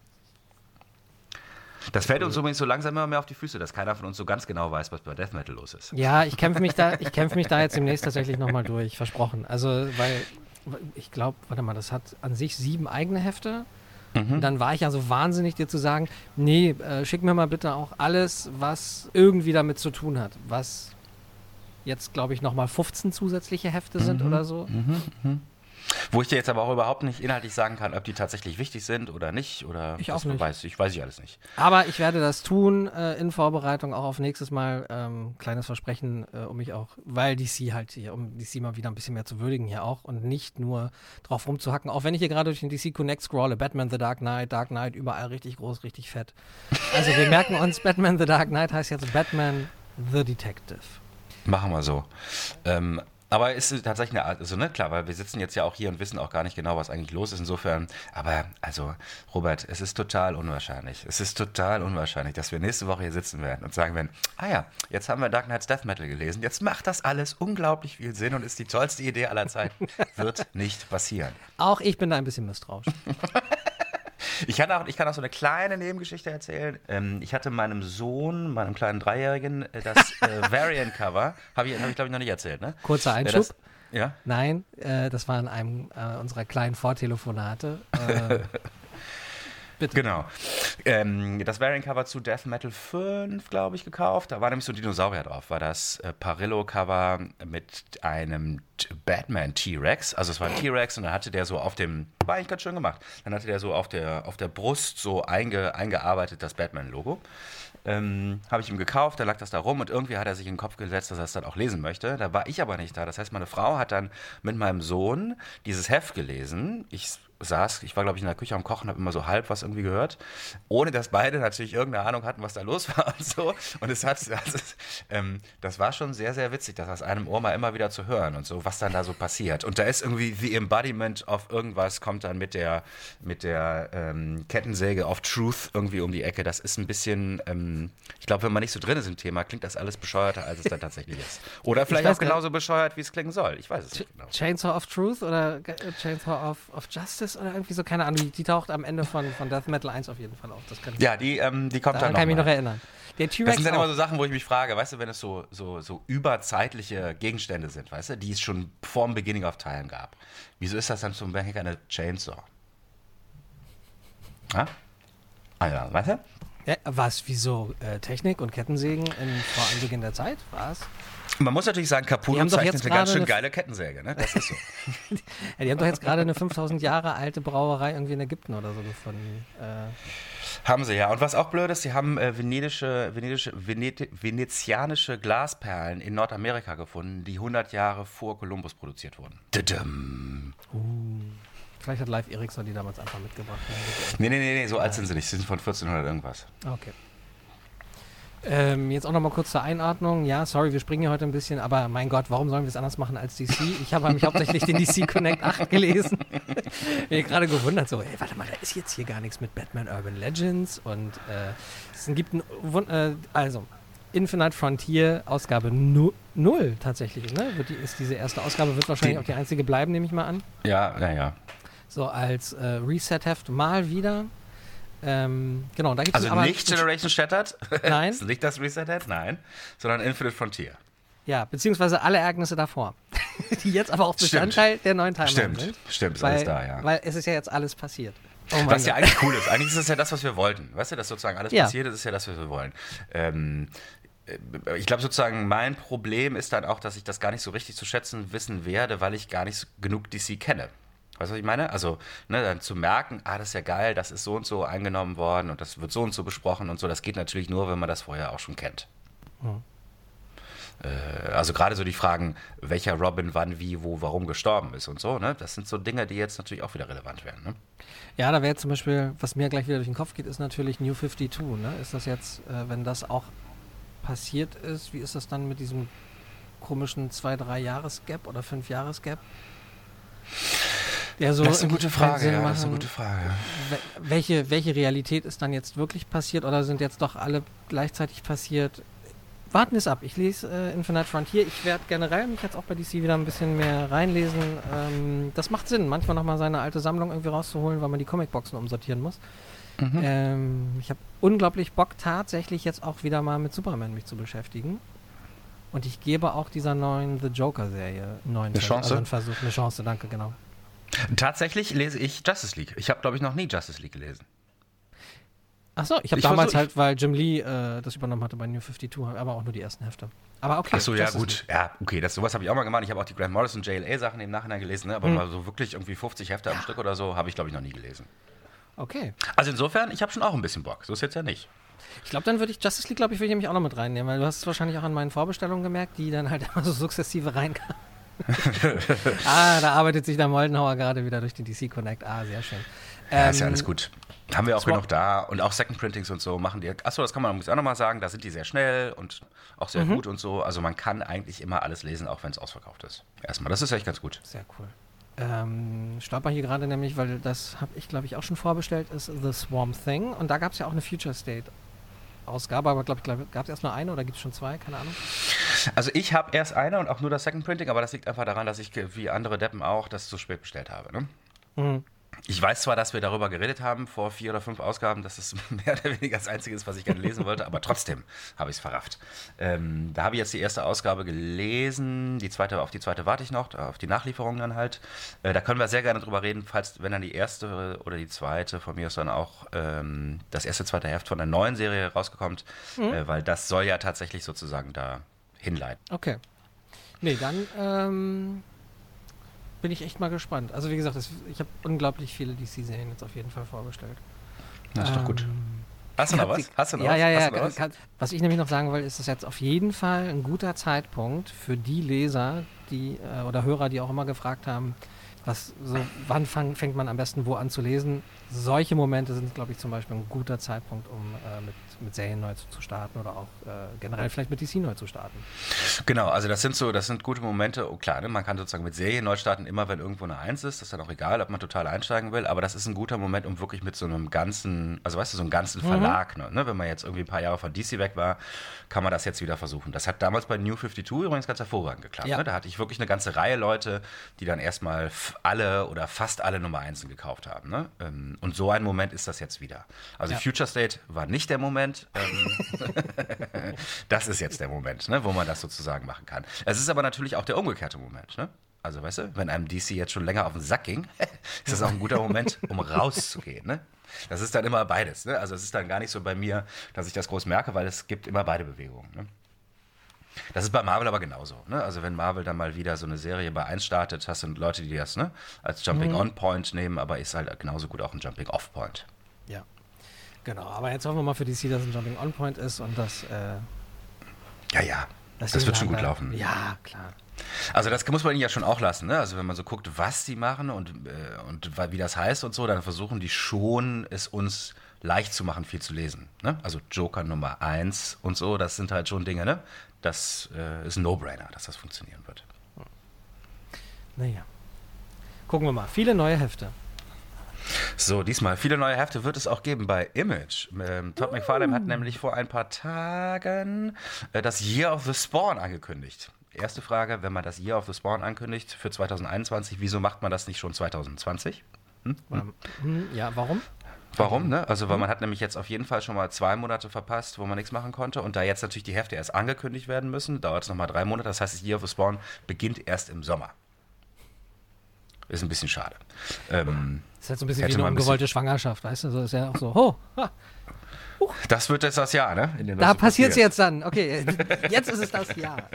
Das fällt uns übrigens so langsam immer mehr auf die Füße, dass keiner von uns so ganz genau weiß, was bei Death Metal los ist. Ja, ich kämpfe mich da, ich kämpfe mich da jetzt demnächst tatsächlich nochmal durch, versprochen. Also, weil ich glaube, warte mal, das hat an sich sieben eigene Hefte. Und dann war ich ja so wahnsinnig, dir zu sagen, nee, äh, schick mir mal bitte auch alles, was irgendwie damit zu tun hat. Was jetzt, glaube ich, nochmal 15 zusätzliche Hefte sind oder so. Wo ich dir jetzt aber auch überhaupt nicht inhaltlich sagen kann, ob die tatsächlich wichtig sind oder nicht. Oder Ich auch nicht. Weiß, ich weiß ich alles nicht. Aber ich werde das tun äh, in Vorbereitung auch auf nächstes Mal. Ähm, kleines Versprechen, äh, um mich auch, weil DC halt hier, um DC mal wieder ein bisschen mehr zu würdigen hier auch und nicht nur drauf rumzuhacken. Auch wenn ich hier gerade durch den DC Connect scrolle, Batman The Dark Knight, Dark Knight, überall richtig groß, richtig fett. Also wir merken uns, Batman The Dark Knight heißt jetzt Batman The Detective. Machen wir so. Ähm, aber ist es tatsächlich eine Art, also ne, klar, weil wir sitzen jetzt ja auch hier und wissen auch gar nicht genau, was eigentlich los ist. Insofern, aber also, Robert, es ist total unwahrscheinlich. Es ist total unwahrscheinlich, dass wir nächste Woche hier sitzen werden und sagen werden, ah ja, jetzt haben wir Dark Knight's Death Metal gelesen, jetzt macht das alles unglaublich viel Sinn und ist die tollste Idee aller Zeiten. Wird nicht passieren. Auch ich bin da ein bisschen misstrauisch. Ich kann, auch, ich kann auch so eine kleine Nebengeschichte erzählen. Ähm, ich hatte meinem Sohn, meinem kleinen Dreijährigen, äh, das äh, Variant-Cover, habe ich, hab ich glaube ich noch nicht erzählt, ne? Kurzer Äh, Einschub. Das, Ja? Nein, äh, das war in einem äh, unserer kleinen Vortelefonate. Bitte. Genau. Ähm, das Variant-Cover zu Death Metal 5, glaube ich, gekauft. Da war nämlich so ein Dinosaurier drauf. War das äh, Parillo-Cover mit einem Batman T-Rex. Also es war ein T-Rex und dann hatte der so auf dem, war eigentlich ganz schön gemacht. Dann hatte der so auf der, auf der Brust so einge, eingearbeitet das Batman-Logo. Ähm, habe ich ihm gekauft, da lag das da rum und irgendwie hat er sich in den Kopf gesetzt, dass er es dann auch lesen möchte. Da war ich aber nicht da. Das heißt, meine Frau hat dann mit meinem Sohn dieses Heft gelesen. Ich saß, ich war glaube ich in der Küche am Kochen, habe immer so halb was irgendwie gehört, ohne dass beide natürlich irgendeine Ahnung hatten, was da los war und so. Und es hat, also, ähm, das war schon sehr, sehr witzig, das aus einem Ohr mal immer wieder zu hören und so, was dann da so passiert. Und da ist irgendwie the embodiment of irgendwas, kommt dann mit der, mit der ähm, Kettensäge of Truth irgendwie um die Ecke. Das ist ein bisschen, ähm, ich glaube, wenn man nicht so drin ist im Thema, klingt das alles bescheuerter, als es dann tatsächlich ist. Oder vielleicht auch genauso bescheuert, wie es klingen soll. Ich weiß es Ch nicht genau. Chainsaw of Truth oder Chainsaw of, of Justice? Ist oder irgendwie so, keine Ahnung, die, taucht am Ende von, von Death Metal 1 auf jeden Fall auf. Das kann ja, die, ähm, die kommt daran dann noch kann ich mich noch erinnern. Der das sind dann immer so Sachen, wo ich mich frage, weißt du, wenn es so, so, so überzeitliche Gegenstände sind, weißt du, die es schon vor dem Beginning of Time gab. Wieso ist das dann zum Beispiel eine Chainsaw? Ja? Also, weißt du? Ja, was, wieso? Äh, Technik und Kettensägen in, vor Anbeginn der Zeit? Was? Man muss natürlich sagen, Caputo zeichnet eine ganz schön eine- geile Kettensäge, ne? Das ist so. Ja, die haben doch jetzt gerade eine 5000 Jahre alte Brauerei irgendwie in Ägypten oder so gefunden. Äh, haben sie ja. Und was auch blöd ist, sie haben äh, venedische, venedische, Veneti venezianische Glasperlen in Nordamerika gefunden, die 100 Jahre vor Kolumbus produziert wurden. Tudum. vielleicht hat Live Ericsson die damals einfach mitgebracht. Nee, nee, nee, nee, so alt sind sie nicht. Sie sind von 1400 irgendwas. Okay. Ähm, jetzt auch noch mal kurz zur Einordnung. Ja, sorry, wir springen hier heute ein bisschen, aber mein Gott, warum sollen wir es anders machen als DC? Ich habe mich hauptsächlich den DC Connect 8 gelesen. Mir gerade gewundert, so, ey, warte mal, da ist jetzt hier gar nichts mit Batman Urban Legends und äh, es gibt ein, äh, also, Infinite Frontier, Ausgabe 0 tatsächlich, ne? Wird die, ist diese erste Ausgabe, wird wahrscheinlich Die- auch die einzige bleiben, nehme ich mal an. Ja, naja. So als äh, Reset-Heft mal wieder. Ähm, genau, da gibt es Also aber nicht Generation Shattered? Nein. ist nicht das Reset? Nein. Sondern Infinite Frontier. Ja, beziehungsweise alle Ereignisse davor. die jetzt aber auch Stimmt. Bestandteil der neuen Timeline Stimmt, sind. stimmt, ist Weil, alles da, ja. weil es ist ja jetzt alles passiert. Oh Was ja Gott. eigentlich cool ist. Eigentlich ist es ja das, was wir wollten. Weißt du, dass sozusagen alles Ja. passiert ist, ist ja das, was wir wollen. Ähm, äh, ich glaube sozusagen, mein Problem ist dann auch, dass ich das gar nicht so richtig zu schätzen wissen werde, weil ich gar nicht so genug DC kenne. Weißt du, was ich meine? Also, ne, dann zu merken, ah, das ist ja geil, das ist so und so eingenommen worden und das wird so und so besprochen und so, das geht natürlich nur, wenn man das vorher auch schon kennt. Äh, Also gerade so die Fragen, welcher Robin wann, wie, wo, warum gestorben ist und so, ne? Das sind so Dinge, die jetzt natürlich auch wieder relevant werden, ne? Ja, da wäre zum Beispiel, was mir gleich wieder durch den Kopf geht, ist natürlich New 52. Ne? Ist das jetzt, äh, wenn das auch passiert ist, wie ist das dann mit diesem komischen 2-3-Jahres-Gap oder 5-Jahres-Gap? Der so das ist eine gute Frage, ja, das ist eine gute Frage. Wel- welche, welche Realität ist dann jetzt wirklich passiert oder sind jetzt doch alle gleichzeitig passiert? Warten wir es ab. Ich lese äh, Infinite Frontier. Ich werde generell mich jetzt auch bei DC wieder ein bisschen mehr reinlesen. Ähm, das macht Sinn, manchmal nochmal seine alte Sammlung irgendwie rauszuholen, weil man die Comicboxen umsortieren muss. Mhm. Ähm, ich habe unglaublich Bock, tatsächlich jetzt auch wieder mal mit Superman mich zu beschäftigen. Und ich gebe auch dieser neuen The Joker-Serie einen neuen Eine Versuch- Chance? Also einen Versuch, eine Chance, danke, genau. Tatsächlich lese ich Justice League. Ich habe, glaube ich, noch nie Justice League gelesen. Achso, ich habe damals versuch- halt, weil Jim Lee äh, das übernommen hatte bei New 52, aber auch nur die ersten Hefte. Aber okay. Ach so, ja, gut. Ja, okay, das, sowas habe ich auch mal gemacht. Ich habe auch die Grant Morrison JLA-Sachen im Nachhinein gelesen, ne? aber Hm. mal so wirklich irgendwie 50 Hefte am Stück oder so habe ich, glaube ich, noch nie gelesen. Okay. Also insofern, ich habe schon auch ein bisschen Bock. So ist jetzt ja nicht. Ich glaube, dann würde ich Justice League, glaube ich, würde ich nämlich auch noch mit reinnehmen, weil du hast es wahrscheinlich auch an meinen Vorbestellungen gemerkt, die dann halt immer so sukzessive reinkamen. ah, da arbeitet sich der Moldenhauer gerade wieder durch den DC Connect. Ah, sehr schön. Ja, ist ja Ähm, alles gut. Haben wir auch Swap- genug da. Und auch Second Printings und so machen die. Achso, das kann man muss ich auch nochmal sagen. Da sind die sehr schnell und auch sehr Mhm. gut und so. Also man kann eigentlich immer alles lesen, auch wenn es ausverkauft ist. Erstmal, das ist echt ganz gut. Sehr cool. Ähm, stolper hier gerade nämlich, weil das habe ich, glaube ich, auch schon vorbestellt, ist The Swarm Thing. Und da gab es ja auch eine Future State Ausgabe, aber glaube ich, glaub, gab es erst nur eine oder gibt es schon zwei? Keine Ahnung. Also ich habe erst eine und auch nur das Second Printing, aber das liegt einfach daran, dass ich, wie andere Deppen auch, das zu spät bestellt habe. Ne? Mhm. Ich weiß zwar, dass wir darüber geredet haben vor vier oder fünf Ausgaben, dass es mehr oder weniger das Einzige ist, was ich gerne lesen wollte, aber trotzdem habe ich es verrafft. Ähm, da habe ich jetzt die erste Ausgabe gelesen, die zweite, auf die zweite warte ich noch, auf die Nachlieferung dann halt. Äh, da können wir sehr gerne drüber reden, falls, wenn dann die erste oder die zweite von mir ist dann auch ähm, das erste, zweite Heft von der neuen Serie rausgekommt, mhm. äh, weil das soll ja tatsächlich sozusagen da hinleiten. Okay. Nee, dann ähm, bin ich echt mal gespannt. Also wie gesagt, das, ich habe unglaublich viele DC-Serien jetzt auf jeden Fall vorgestellt. Das ist ähm, doch gut. Ähm, Hast du noch was? Hast du noch ja, was? Ja, ja, ja. Was? was ich nämlich noch sagen will, ist, dass jetzt auf jeden Fall ein guter Zeitpunkt für die Leser, die äh, oder Hörer, die auch immer gefragt haben, was so, wann fang, fängt man am besten wo an zu lesen? Solche Momente sind, glaube ich, zum Beispiel ein guter Zeitpunkt, um äh, mit mit Serien neu zu, zu starten oder auch äh, generell vielleicht mit DC neu zu starten. Genau, also das sind so, das sind gute Momente. Oh, klar, ne, man kann sozusagen mit Serien neu starten, immer wenn irgendwo eine Eins ist. Das ist dann auch egal, ob man total einsteigen will. Aber das ist ein guter Moment, um wirklich mit so einem ganzen, also weißt du, so einem ganzen mhm. Verlag, mhm. ne, wenn man jetzt irgendwie ein paar Jahre von DC weg war, kann man das jetzt wieder versuchen. Das hat damals bei New 52 übrigens ganz hervorragend geklappt. Ja. Ne? Da hatte ich wirklich eine ganze Reihe Leute, die dann erstmal alle oder fast alle Nummer Einsen gekauft haben. Ne? Ähm, und so ein Moment ist das jetzt wieder. Also ja. Future State war nicht der Moment, Moment. Ähm, das ist jetzt der Moment, ne, wo man das sozusagen machen kann. Es ist aber natürlich auch der umgekehrte Moment. Ne? Also, weißt du, wenn einem DC jetzt schon länger auf den Sack ging, ist das auch ein guter Moment, um rauszugehen. Ne? Das ist dann immer beides. Ne? Also, es ist dann gar nicht so bei mir, dass ich das groß merke, weil es gibt immer beide Bewegungen. Ne? Das ist bei Marvel aber genauso. Ne? Also wenn Marvel dann mal wieder so eine Serie bei 1 startet, hast du Leute, die das ne, als Jumping-on-Point nehmen, aber ist halt genauso gut auch ein Jumping-off-Point. Ja. Genau, aber jetzt hoffen wir mal für DC, dass ein Jumping On Point ist und dass. Äh, ja, ja. Das, das wird schon gut laufen. Ja, klar. Also das muss man ihnen ja schon auch lassen. Ne? Also wenn man so guckt, was die machen und, äh, und wie das heißt und so, dann versuchen die schon, es uns leicht zu machen, viel zu lesen. Ne? Also Joker Nummer 1 und so, das sind halt schon Dinge, ne? Das äh, ist ein No-Brainer, dass das funktionieren wird. Naja. Gucken wir mal. Viele neue Hefte. So, diesmal viele neue Hefte wird es auch geben bei Image. Ähm, Todd uh. McFarlane hat nämlich vor ein paar Tagen äh, das Year of the Spawn angekündigt. Erste Frage, wenn man das Year of the Spawn ankündigt für 2021, wieso macht man das nicht schon 2020? Hm? Hm? Ja, warum? Warum? Ne? Also, weil hm? man hat nämlich jetzt auf jeden Fall schon mal zwei Monate verpasst, wo man nichts machen konnte. Und da jetzt natürlich die Hefte erst angekündigt werden müssen, dauert es nochmal drei Monate. Das heißt, das Year of the Spawn beginnt erst im Sommer. Ist ein bisschen schade. Ähm, ist halt so ein bisschen wie eine ungewollte Schwangerschaft, weißt du? So ist ja auch so, oh, ha, Uh. Das wird jetzt das Jahr, ne? da passiert es jetzt dann. Okay, jetzt ist es das Jahr.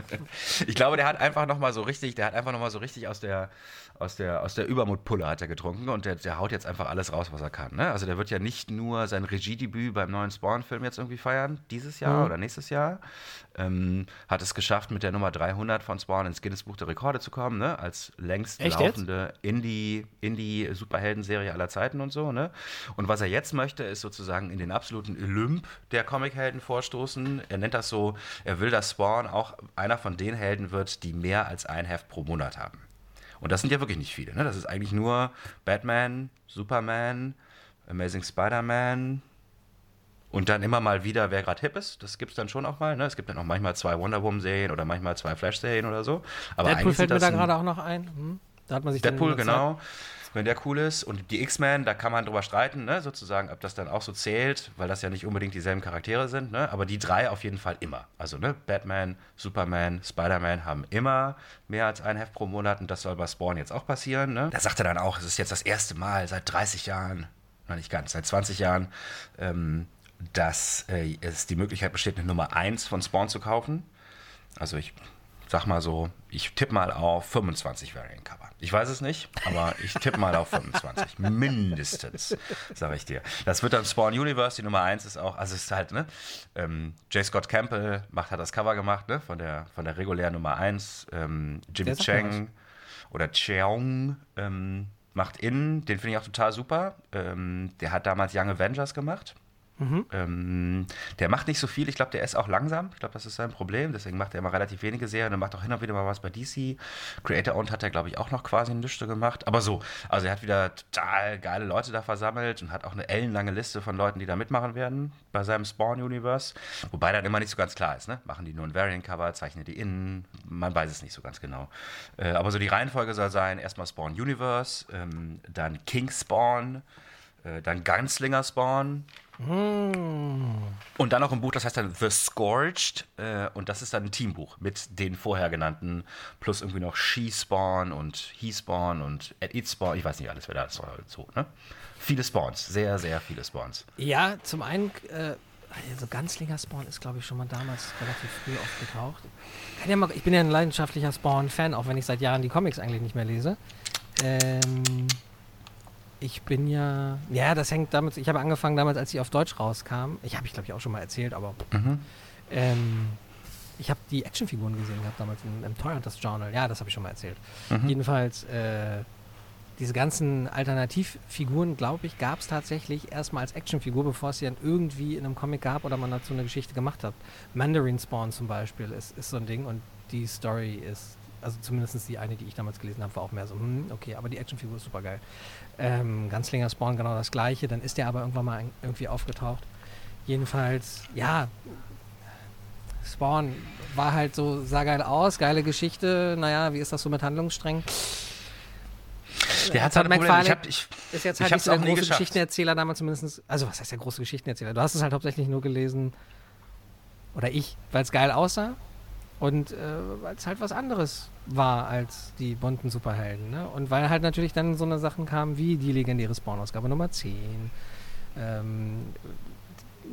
Ich glaube, der hat einfach noch mal so richtig, der hat einfach noch mal so richtig aus der, aus der, aus der Übermutpulle hat er getrunken und der, der haut jetzt einfach alles raus, was er kann. Ne? Also der wird ja nicht nur sein Regiedebüt beim neuen Spawn-Film jetzt irgendwie feiern, dieses Jahr mhm. oder nächstes Jahr. Ähm, hat es geschafft, mit der Nummer 300 von Spawn ins Guinness Buch der Rekorde zu kommen, ne? als längst Echt laufende Indie-Superhelden-Serie aller Zeiten und so. Ne? Und was er jetzt möchte, ist sozusagen in den absoluten Olymp der Comichelden vorstoßen. Er nennt das so, er will, dass Spawn auch einer von den Helden wird, die mehr als ein Heft pro Monat haben. Und das sind ja wirklich nicht viele. Ne? Das ist eigentlich nur Batman, Superman, Amazing Spider-Man und dann immer mal wieder, wer gerade hip ist. Das gibt es dann schon auch mal. Ne? Es gibt dann auch manchmal zwei Wonder Woman-Serien oder manchmal zwei Flash-Serien oder so. Aber Deadpool fällt mir da gerade auch noch ein. Hm? Da hat man sich Deadpool, genau. Wenn der cool ist. Und die X-Men, da kann man drüber streiten, ne? sozusagen, ob das dann auch so zählt, weil das ja nicht unbedingt dieselben Charaktere sind. Ne? Aber die drei auf jeden Fall immer. Also ne? Batman, Superman, Spider-Man haben immer mehr als ein Heft pro Monat und das soll bei Spawn jetzt auch passieren. Ne? Da sagt er dann auch, es ist jetzt das erste Mal seit 30 Jahren, noch nicht ganz, seit 20 Jahren, ähm, dass äh, es die Möglichkeit besteht, eine Nummer 1 von Spawn zu kaufen. Also ich sag mal so, ich tippe mal auf 25 Variant Cover. Ich weiß es nicht, aber ich tippe mal auf 25. Mindestens, sage ich dir. Das wird dann Spawn Universe, die Nummer 1 ist auch, also es ist halt, ne, ähm, J. Scott Campbell macht, hat das Cover gemacht, ne, von der, von der regulären Nummer 1. Ähm, Jimmy Chang oder Cheong ähm, macht In, den finde ich auch total super. Ähm, der hat damals Young Avengers gemacht. Mhm. Ähm, der macht nicht so viel. Ich glaube, der ist auch langsam. Ich glaube, das ist sein Problem. Deswegen macht er immer relativ wenige Serien und macht auch hin und wieder mal was bei DC. Creator Owned hat er, glaube ich, auch noch quasi ein Nüchte gemacht. Aber so, also er hat wieder total geile Leute da versammelt und hat auch eine ellenlange Liste von Leuten, die da mitmachen werden bei seinem Spawn-Universe. Wobei dann immer nicht so ganz klar ist. Ne? Machen die nur ein Variant-Cover, zeichnen die innen? Man weiß es nicht so ganz genau. Äh, aber so die Reihenfolge soll sein: erstmal Spawn Universe, ähm, dann King Spawn, äh, dann Gunslinger Spawn. Und dann noch ein Buch, das heißt dann The Scorched. Äh, und das ist dann ein Teambuch mit den vorher genannten, plus irgendwie noch She-Spawn und He-Spawn und At It Spawn. Ich weiß nicht alles, wer da ist. So, ne? Viele Spawns, sehr, sehr viele Spawns. Ja, zum einen, äh, also Ganzlinger Spawn ist, glaube ich, schon mal damals relativ früh aufgetaucht. Ja mal, ich bin ja ein leidenschaftlicher Spawn-Fan, auch wenn ich seit Jahren die Comics eigentlich nicht mehr lese. Ähm, ich bin ja, ja, das hängt damit, ich habe angefangen damals, als sie auf Deutsch rauskam. Ich habe ich glaube ich auch schon mal erzählt, aber mhm. ähm, ich habe die Actionfiguren gesehen gehabt damals im, im Toy Hunters Journal. Ja, das habe ich schon mal erzählt. Mhm. Jedenfalls, äh, diese ganzen Alternativfiguren, glaube ich, gab es tatsächlich erstmal als Actionfigur, bevor es sie dann irgendwie in einem Comic gab oder man dazu eine Geschichte gemacht hat. Mandarin Spawn zum Beispiel ist, ist so ein Ding und die Story ist also zumindest die eine, die ich damals gelesen habe, war auch mehr so, hm, okay, aber die Actionfigur ist super geil. Ähm, Ganzlinger Spawn genau das gleiche, dann ist der aber irgendwann mal irgendwie aufgetaucht. Jedenfalls, ja, Spawn war halt so, sah geil aus, geile Geschichte, naja, wie ist das so mit Handlungssträngen? Der hat halt Problem. Ich hab, ich, ist jetzt halt nicht so der große Geschichtenerzähler damals zumindest. Also was heißt der große Geschichtenerzähler? Du hast es halt hauptsächlich nur gelesen, oder ich, weil es geil aussah und äh, weil es halt was anderes war als die bunten Superhelden. Ne? Und weil halt natürlich dann so eine Sachen kamen wie die legendäre Spawn-Ausgabe Nummer 10. Ähm,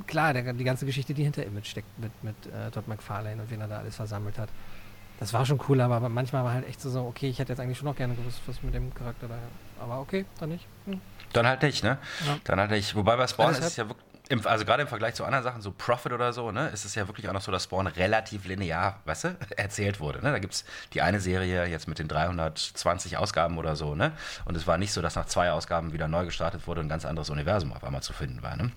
klar, der, die ganze Geschichte, die hinter Image steckt mit, mit äh, Todd McFarlane und wen er da alles versammelt hat. Das war schon cool, aber manchmal war halt echt so, okay, ich hätte jetzt eigentlich schon noch gerne gewusst, was mit dem Charakter da. Aber okay, dann nicht. Hm. Dann halt nicht, ne? Ja. Dann halt nicht. Wobei bei Spawn ist es ja wirklich im, also gerade im Vergleich zu anderen Sachen, so Profit oder so, ne, ist es ja wirklich auch noch so, dass Spawn relativ linear, weißt du, erzählt wurde. Ne? Da gibt es die eine Serie jetzt mit den 320 Ausgaben oder so, ne? Und es war nicht so, dass nach zwei Ausgaben wieder neu gestartet wurde und ein ganz anderes Universum auf einmal zu finden war. Ne?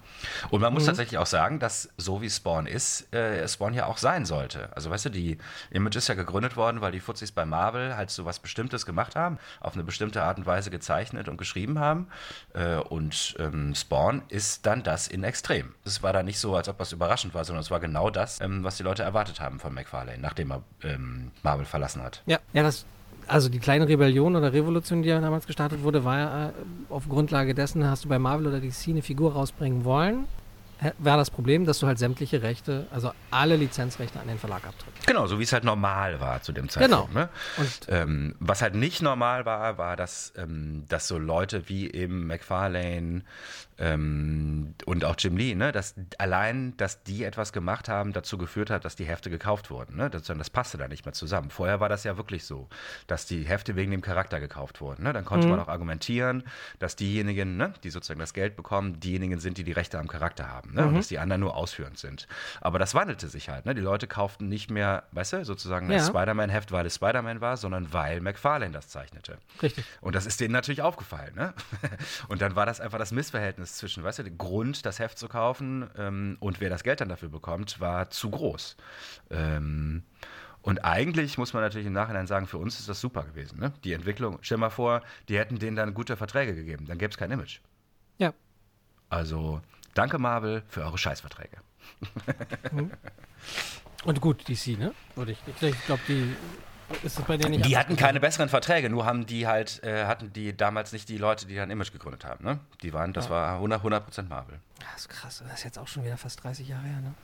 Und man muss mhm. tatsächlich auch sagen, dass so wie Spawn ist, äh, Spawn ja auch sein sollte. Also weißt du, die Image ist ja gegründet worden, weil die Fuzis bei Marvel halt so was Bestimmtes gemacht haben, auf eine bestimmte Art und Weise gezeichnet und geschrieben haben. Äh, und ähm, Spawn ist dann das in Extrem extrem. Es war da nicht so, als ob das überraschend war, sondern es war genau das, ähm, was die Leute erwartet haben von McFarlane, nachdem er ähm, Marvel verlassen hat. Ja, ja, das also die kleine Rebellion oder Revolution, die ja damals gestartet wurde, war ja äh, auf Grundlage dessen, hast du bei Marvel oder DC eine Figur rausbringen wollen, wäre das Problem, dass du halt sämtliche Rechte, also alle Lizenzrechte an den Verlag abtrittst. Genau, so wie es halt normal war zu dem Zeitpunkt. Genau. Ne? Und ähm, was halt nicht normal war, war, dass, ähm, dass so Leute wie eben McFarlane ähm, und auch Jim Lee, ne, dass allein, dass die etwas gemacht haben, dazu geführt hat, dass die Hefte gekauft wurden. Ne? Das, das passte da nicht mehr zusammen. Vorher war das ja wirklich so, dass die Hefte wegen dem Charakter gekauft wurden. Ne? Dann konnte mhm. man auch argumentieren, dass diejenigen, ne, die sozusagen das Geld bekommen, diejenigen sind, die die Rechte am Charakter haben. Ne? Mhm. Und dass die anderen nur ausführend sind. Aber das wandelte sich halt. Ne? Die Leute kauften nicht mehr, weißt du, sozusagen ja. das Spider-Man-Heft, weil es Spider-Man war, sondern weil McFarlane das zeichnete. Richtig. Und das ist denen natürlich aufgefallen. Ne? Und dann war das einfach das Missverhältnis Verhältnis zwischen, weißt du, der Grund, das Heft zu kaufen ähm, und wer das Geld dann dafür bekommt, war zu groß. Ähm, und eigentlich muss man natürlich im Nachhinein sagen, für uns ist das super gewesen. Ne? Die Entwicklung, stell mal vor, die hätten denen dann gute Verträge gegeben, dann gäbe es kein Image. Ja. Also, danke Marvel für eure Scheißverträge. Und gut, DC, ne? Oder ich, ich glaube, die ist das bei denen nicht Die hatten keine besseren Verträge, nur haben die halt, äh, hatten die damals nicht die Leute, die dann Image gegründet haben. Ne? Die waren, das ja. war 100%, 100 Marvel. Das ist krass, das ist jetzt auch schon wieder fast 30 Jahre her, ne?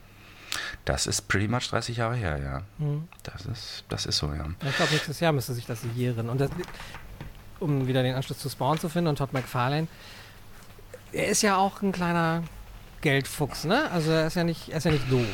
Das ist pretty much 30 Jahre her, ja. Mhm. Das, ist, das ist so, ja. Ich glaube, nächstes Jahr müsste sich das jähren. Und das, um wieder den Anschluss zu Spawn zu finden und Todd McFarlane, er ist ja auch ein kleiner Geldfuchs, ne? Also er ist ja nicht, er ist ja nicht doof.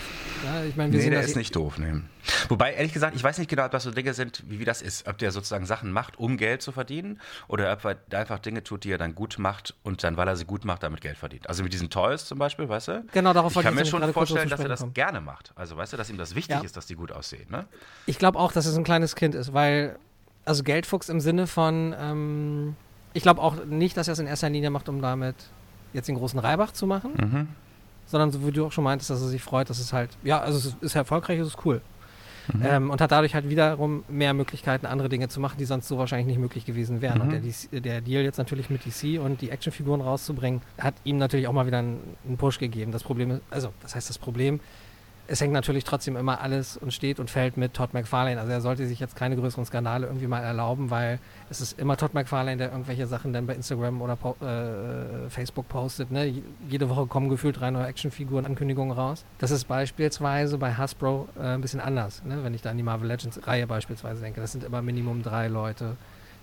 Ja, ich meine, wir nee, sehen, der ist nicht doof, ne. Wobei, ehrlich gesagt, ich weiß nicht genau, ob das so Dinge sind, wie, wie das ist. Ob der sozusagen Sachen macht, um Geld zu verdienen, oder ob er einfach Dinge tut, die er dann gut macht und dann, weil er sie gut macht, damit Geld verdient. Also mit diesen Toys zum Beispiel, weißt du? Genau, darauf Ich kann mir schon vorstellen, dass er das kommen. gerne macht. Also weißt du, dass ihm das wichtig ja. ist, dass die gut aussehen, ne? Ich glaube auch, dass es ein kleines Kind ist, weil, also Geldfuchs im Sinne von, ähm, ich glaube auch nicht, dass er es in erster Linie macht, um damit jetzt den großen Reibach zu machen. Mhm sondern so wie du auch schon meintest, dass er sich freut, dass es halt, ja, also es ist erfolgreich, es ist cool. Mhm. Ähm, und hat dadurch halt wiederum mehr Möglichkeiten, andere Dinge zu machen, die sonst so wahrscheinlich nicht möglich gewesen wären. Mhm. Und der, der, Deal jetzt natürlich mit DC und die Actionfiguren rauszubringen, hat ihm natürlich auch mal wieder einen, einen Push gegeben. Das Problem ist, also, was heißt das Problem? Es hängt natürlich trotzdem immer alles und steht und fällt mit Todd McFarlane. Also er sollte sich jetzt keine größeren Skandale irgendwie mal erlauben, weil es ist immer Todd McFarlane, der irgendwelche Sachen dann bei Instagram oder po äh, Facebook postet. Ne? Jede Woche kommen gefühlt drei neue Actionfiguren, Ankündigungen raus. Das ist beispielsweise bei Hasbro äh, ein bisschen anders, ne? wenn ich da an die Marvel Legends Reihe beispielsweise denke. Das sind immer Minimum drei Leute,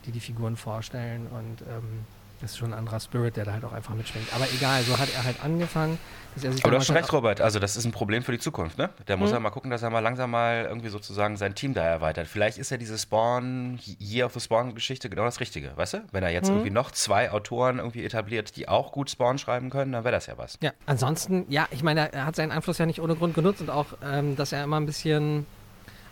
die die Figuren vorstellen und ähm, ist schon ein anderer Spirit, der da halt auch einfach mitschwingt. Aber egal, so hat er halt angefangen. Dass er sich Aber du hast schon recht, Robert. Also, das ist ein Problem für die Zukunft, ne? Der muss mhm. ja mal gucken, dass er mal langsam mal irgendwie sozusagen sein Team da erweitert. Vielleicht ist ja diese Spawn, Year of the Spawn-Geschichte genau das Richtige, weißt du? Wenn er jetzt mhm. irgendwie noch zwei Autoren irgendwie etabliert, die auch gut Spawn schreiben können, dann wäre das ja was. Ja, ansonsten, ja, ich meine, er hat seinen Einfluss ja nicht ohne Grund genutzt und auch, ähm, dass er immer ein bisschen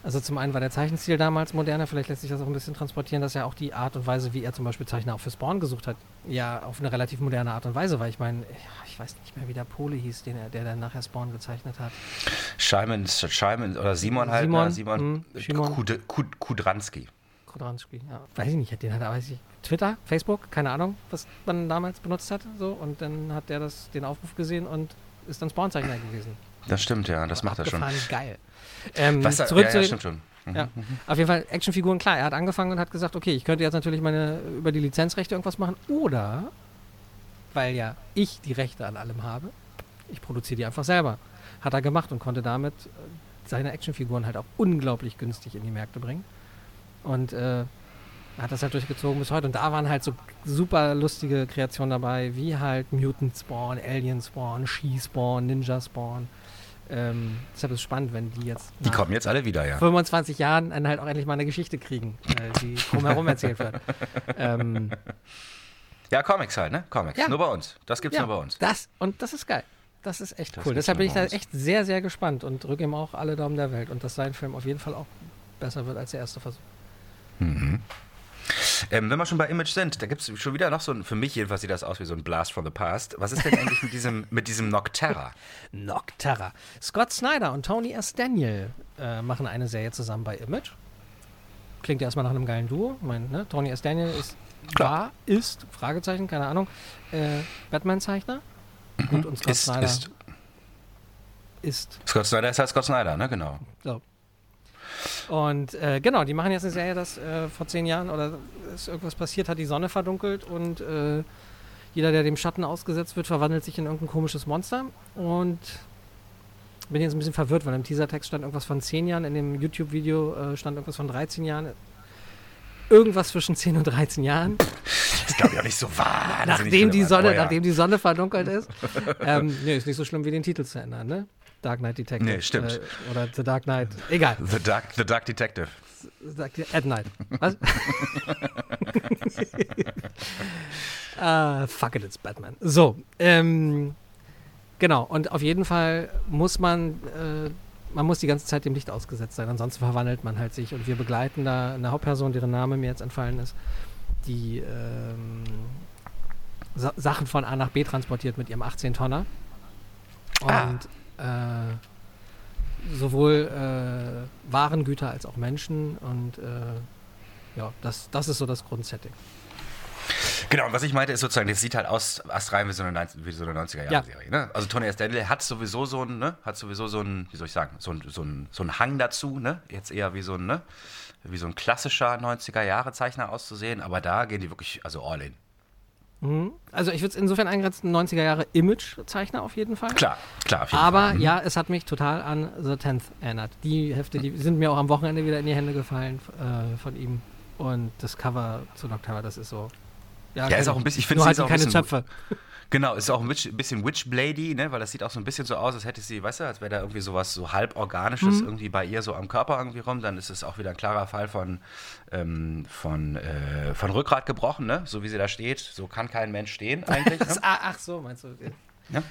also zum einen war der Zeichenstil damals moderner, vielleicht lässt sich das auch ein bisschen transportieren, dass ja auch die Art und Weise, wie er zum Beispiel Zeichner auch für Spawn gesucht hat, ja auf eine relativ moderne Art und Weise war. Ich meine, ich weiß nicht mehr, wie der Pole hieß, den er, der dann nachher Spawn gezeichnet hat. Scheimen, Scheimen oder Simon halt, Simon, ne? Simon mh, Kud, Kud, Kudranski. Kudranski, ja. Weiß ich nicht, den hat er, weiß ich, Twitter, Facebook, keine Ahnung, was man damals benutzt hat, so. Und dann hat der das, den Aufruf gesehen und ist dann Spawn-Zeichner gewesen. Das stimmt, ja, das macht er schon. geil. Ähm, Was, zurück ja, ja, stimmt schon. Mhm. Ja. Auf jeden Fall Actionfiguren, klar. Er hat angefangen und hat gesagt, okay, ich könnte jetzt natürlich meine über die Lizenzrechte irgendwas machen oder, weil ja ich die Rechte an allem habe, ich produziere die einfach selber. Hat er gemacht und konnte damit äh, seine Actionfiguren halt auch unglaublich günstig in die Märkte bringen. Und äh, hat das halt durchgezogen bis heute. Und da waren halt so super lustige Kreationen dabei, wie halt Mutant Spawn, Alien Spawn, She Spawn, Ninja Spawn. Ähm, deshalb ist es spannend, wenn die jetzt. Die kommen jetzt alle wieder, ja. 25 Jahren dann halt auch endlich mal eine Geschichte kriegen, äh, die drumherum erzählt wird. Ähm, ja, Comics halt, ne? Comics. Ja. Nur bei uns. Das gibt's ja, nur bei uns. Das, und das ist geil. Das ist echt das cool. Deshalb bin ich da echt sehr, sehr gespannt und drücke ihm auch alle Daumen der Welt. Und dass sein Film auf jeden Fall auch besser wird als der erste Versuch. Mhm. Ähm, wenn wir schon bei Image sind, da gibt es schon wieder noch so ein, für mich jedenfalls sieht das aus wie so ein Blast from the Past. Was ist denn eigentlich mit diesem, mit diesem Nocterra? Nocterra. Scott Snyder und Tony S. Daniel äh, machen eine Serie zusammen bei Image. Klingt ja erstmal nach einem geilen Duo. Mein, ne? Tony S. Daniel ist, war, ist, Fragezeichen, keine Ahnung, äh, Batman-Zeichner. Mhm. Und, und Scott ist, Snyder ist. ist. Scott Snyder ist halt Scott Snyder, ne? Genau. So. Und äh, genau, die machen jetzt eine Serie, dass äh, vor zehn Jahren oder ist irgendwas passiert, hat die Sonne verdunkelt und äh, jeder, der dem Schatten ausgesetzt wird, verwandelt sich in irgendein komisches Monster. Und bin jetzt ein bisschen verwirrt, weil im Teasertext stand irgendwas von zehn Jahren, in dem YouTube-Video äh, stand irgendwas von 13 Jahren. Irgendwas zwischen 10 und 13 Jahren. Das glaube ich, auch nicht so wahr. nachdem, die Sonne, nachdem die Sonne verdunkelt ist. ähm, nee, ist nicht so schlimm, wie den Titel zu ändern, ne? Dark Knight Detective. Nee, stimmt. Äh, oder The Dark Knight. Egal. The Dark, The Dark Detective. At Night. Was? uh, fuck it, it's Batman. So, ähm, genau. Und auf jeden Fall muss man, äh, man muss die ganze Zeit dem Licht ausgesetzt sein, ansonsten verwandelt man halt sich. Und wir begleiten da eine Hauptperson, deren Name mir jetzt entfallen ist, die ähm, Sa Sachen von A nach B transportiert mit ihrem 18-Tonner. Ah. Und ah äh, sowohl äh, Warengüter als auch Menschen und äh, ja, das, das ist so das Grundsetting. Genau, und was ich meinte, ist sozusagen, das sieht halt aus, astrein wie so eine, wie so eine 90er-Jahre-Serie. Ja. Ne? Also Tony S. Daniel hat sowieso so einen, ne? hat sowieso so einen, wie soll ich sagen, so einen, so einen, so einen Hang dazu, ne? Jetzt eher wie so ein, ne? Wie so ein klassischer 90er-Jahre-Zeichner auszusehen, aber da gehen die wirklich, also all in. Mhm. Also ich würde es insofern eingrenzen, 90er Jahre Image-Zeichner auf jeden Fall. Klar, klar. Aber Fall. Mhm. ja, es hat mich total an The Tenth erinnert. Die Hefte, die sind mir auch am Wochenende wieder in die Hände gefallen äh, von ihm. Und das Cover zu Noctava, das ist so. Ja, ja ist auch ein bisschen, ich finde es halt keine Zöpfe. Genau, ist auch ein bisschen Witchblady, ne? weil das sieht auch so ein bisschen so aus, als hätte sie, weißt du, als wäre da irgendwie sowas so halb organisches mhm. irgendwie bei ihr so am Körper irgendwie rum. Dann ist es auch wieder ein klarer Fall von, ähm, von, äh, von Rückgrat gebrochen, ne? so wie sie da steht. So kann kein Mensch stehen eigentlich. Ne? ach so, meinst du? Ja?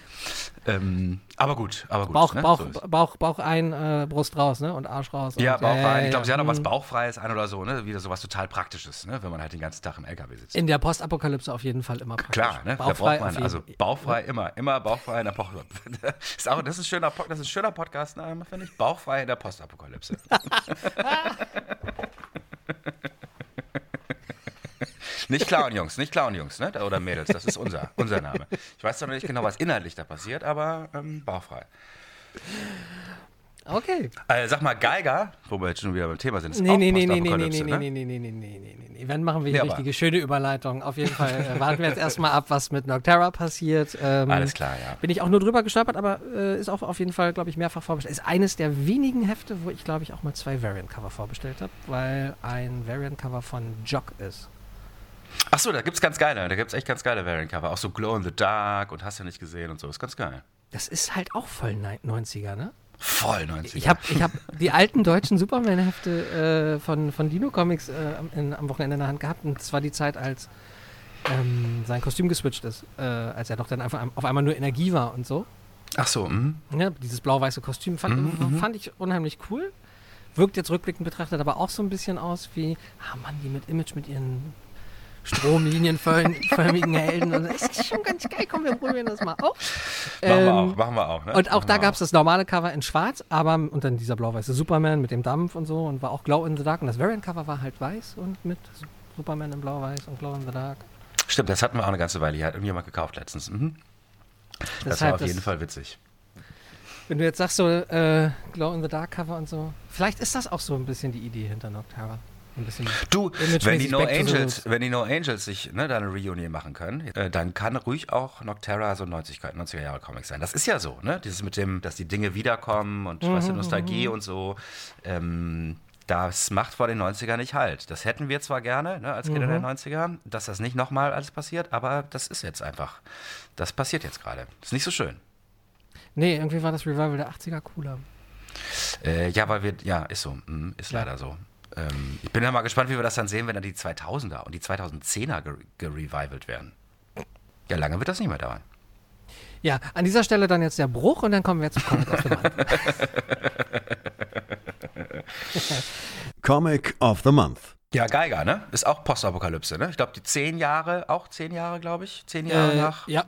Ähm, aber gut, aber gut. Bauch, ne? Bauch, So Bauch, Bauch ein, äh, Brust raus, ne? Und Arsch raus. ja, und, bauchfrei. ja, ich glaube, sie hat auch was mhm. Bauchfreies an oder so, ne? Wieder sowas total Praktisches, ne? Wenn man halt den ganzen Tag im LKW sitzt. In der Postapokalypse auf jeden Fall immer praktisch. Klar, ne? Bauchfrei da braucht man, also bauchfrei immer, immer bauchfrei in der Postapokalypse. ist auch, das ist ein schöner, das ist ein schöner Podcast-Name, finde ich. Bauchfrei in der Postapokalypse. nicht klauen, Jungs, nicht klauen, Jungs, ne? Oder Mädels, das ist unser, unser Name. Ich weiß zwar noch nicht genau, was inhaltlich da passiert, aber ähm, bauchfrei. Okay. Äh, sag mal, Geiger, wo wir jetzt schon wieder beim Thema sind, ist Nee, auch nee, nee, nee, nee, nee, nee, ne? nee, nee, nee, nee, nee, nee, nee, nee. Wenn machen wir hier Nee, richtige schöne Überleitung. Auf jeden Fall äh, warten wir jetzt erstmal ab, was mit Nocterra passiert. Ähm, Alles klar, ja. Bin ich auch nur drüber gestolpert, aber äh, ist auch auf jeden Fall, glaube ich, mehrfach vorbestellt. Ist eines der wenigen Hefte, wo ich, glaube ich, auch mal zwei Variant-Cover vorbestellt habe, weil ein Variant-Cover von Jock ist. Ach so, da gibt's ganz geile, da gibt's echt ganz geile Variant-Cover. Auch so Glow in the Dark und hast du nicht gesehen und so. Ist ganz geil. Das ist halt auch voll nei- 90er, ne? Voll 90. Ich habe ich hab die alten deutschen Superman-Hefte äh, von, von Dino Comics äh, am, in, am Wochenende in der Hand gehabt. Und zwar die Zeit, als ähm, sein Kostüm geswitcht ist. Äh, als er doch dann einfach auf einmal nur Energie war und so. Ach so, mhm. Ja, dieses blau-weiße Kostüm fand, fand ich unheimlich cool. Wirkt jetzt rückblickend betrachtet aber auch so ein bisschen aus wie, ah Mann, die mit Image mit ihren stromlinienförmigen Helden. Und das ist schon ganz geil, komm, wir probieren das mal auf. Machen wir Ähm, auch, machen wir auch. Ne? Und auch Machen da gab es das normale Cover in schwarz, aber und dann dieser blau-weiße Superman mit dem Dampf und so und war auch Glow in the Dark. Und das Variant-Cover war halt weiß und mit Superman in blau-weiß und Glow in the Dark. Stimmt, das hatten wir auch eine ganze Weile. Hier hat irgendjemand gekauft letztens. Mhm. Das war auf jeden Fall witzig. Wenn du jetzt sagst, so äh, Glow in the Dark Cover und so, vielleicht ist das auch so ein bisschen die Idee hinter Noctera. Ein bisschen Du, wenn die No Angels, wenn die No Angels sich ne, da eine Reunion machen können, äh, dann kann ruhig auch Nocterra so 90er, 90er Jahre Comics sein. Das ist ja so, ne? Dieses mit dem, dass die Dinge wiederkommen und Mhm, was die Nostalgie und so. Ähm, das macht vor den 90er nicht halt. Das hätten wir zwar gerne, ne, als Kinder Mhm. der 90er, dass das nicht nochmal alles passiert, aber das ist jetzt einfach. Das passiert jetzt gerade. Ist nicht so schön. Nee, irgendwie war das Revival der 80er cooler. Äh, ja, weil wir, ja, ist so, mm, ist Ja. leider so. Ähm, ich bin ja mal gespannt, wie wir das dann sehen, wenn dann die 2000er und die 2010er ge gerevivalt werden. Ja, lange wird das nicht mehr dauern. Ja, an dieser Stelle dann jetzt der Bruch und dann kommen wir jetzt zum Comic of the Month. Comic of the Month. Ja, Geiger, ne? Ist auch Postapokalypse, ne? Ich glaube, die zehn Jahre, auch zehn Jahre, glaube ich. Zehn Jahre äh, nach. ja,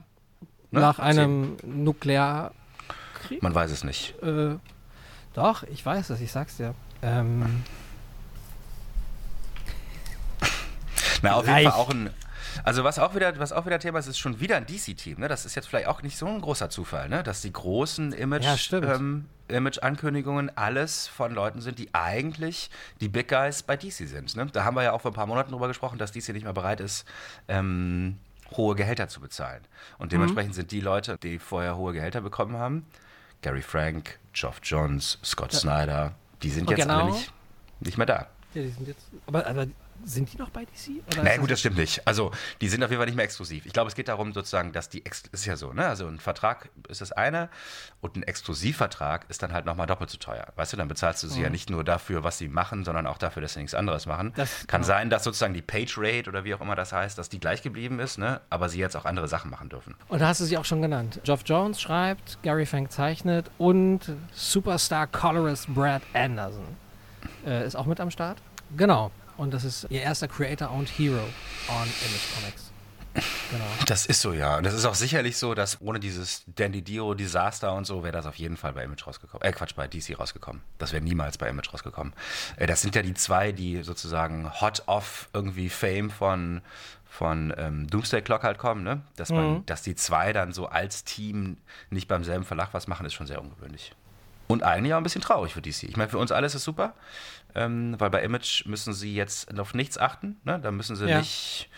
ne? nach einem Nuklearkrieg. Man weiß es nicht. Äh, doch, ich weiß es, ich sag's dir. Ähm, Na, auf jeden. Fall auch ein. Also was auch wieder, was auch wieder Thema ist, ist schon wieder ein DC-Team. Ne? Das ist jetzt vielleicht auch nicht so ein großer Zufall, ne? dass die großen Image, Ja, ähm, Image-Ankündigungen alles von Leuten sind, die eigentlich die Big Guys bei DC sind. Ne? Da haben wir ja auch vor ein paar Monaten drüber gesprochen, dass DC nicht mehr bereit ist, ähm, hohe Gehälter zu bezahlen. Und Mhm. dementsprechend sind die Leute, die vorher hohe Gehälter bekommen haben, Gary Frank, Geoff Johns, Scott Snyder, die sind Und jetzt alle genau. nicht, nicht mehr da. ja, die sind jetzt. Aber, aber sind die noch bei DC? Oder Na ist gut, das stimmt nicht. Also, die sind auf jeden Fall nicht mehr exklusiv. Ich glaube, es geht darum, sozusagen, dass die, ex ist ja so, ne? Also, ein Vertrag ist das eine und ein Exklusivvertrag ist dann halt nochmal doppelt so teuer. Weißt du, dann bezahlst du sie ja nicht nur dafür, was sie machen, sondern auch dafür, dass sie nichts anderes machen. Das- Kann genau. sein, dass sozusagen die Page Rate oder wie auch immer das heißt, dass die gleich geblieben ist, ne? Aber sie jetzt auch andere Sachen machen dürfen. Und da hast du sie auch schon genannt. Geoff Jones schreibt, Gary Frank zeichnet und Superstar Colorist Brad Anderson äh, ist auch mit am Start. Genau. Und das ist ihr erster Creator-Owned Hero on Image Comics. Genau. Das ist so, ja. Und das ist auch sicherlich so, dass ohne dieses Dandy Dio Desaster und so wäre das auf jeden Fall bei Image rausgekommen. Äh, Quatsch, bei DC rausgekommen. Das wäre niemals bei Image rausgekommen. Äh, das sind ja die zwei, die sozusagen hot off irgendwie Fame von von ähm, Doomsday Clock halt kommen, ne? Dass man, dass die zwei dann so als Team nicht beim selben Verlag was machen, ist schon sehr ungewöhnlich. Und eigentlich auch ein bisschen traurig für DC. Ich meine, für uns alle ist es super, ähm, weil bei Image müssen sie jetzt auf nichts achten. Ne? Da müssen sie Ja. nicht.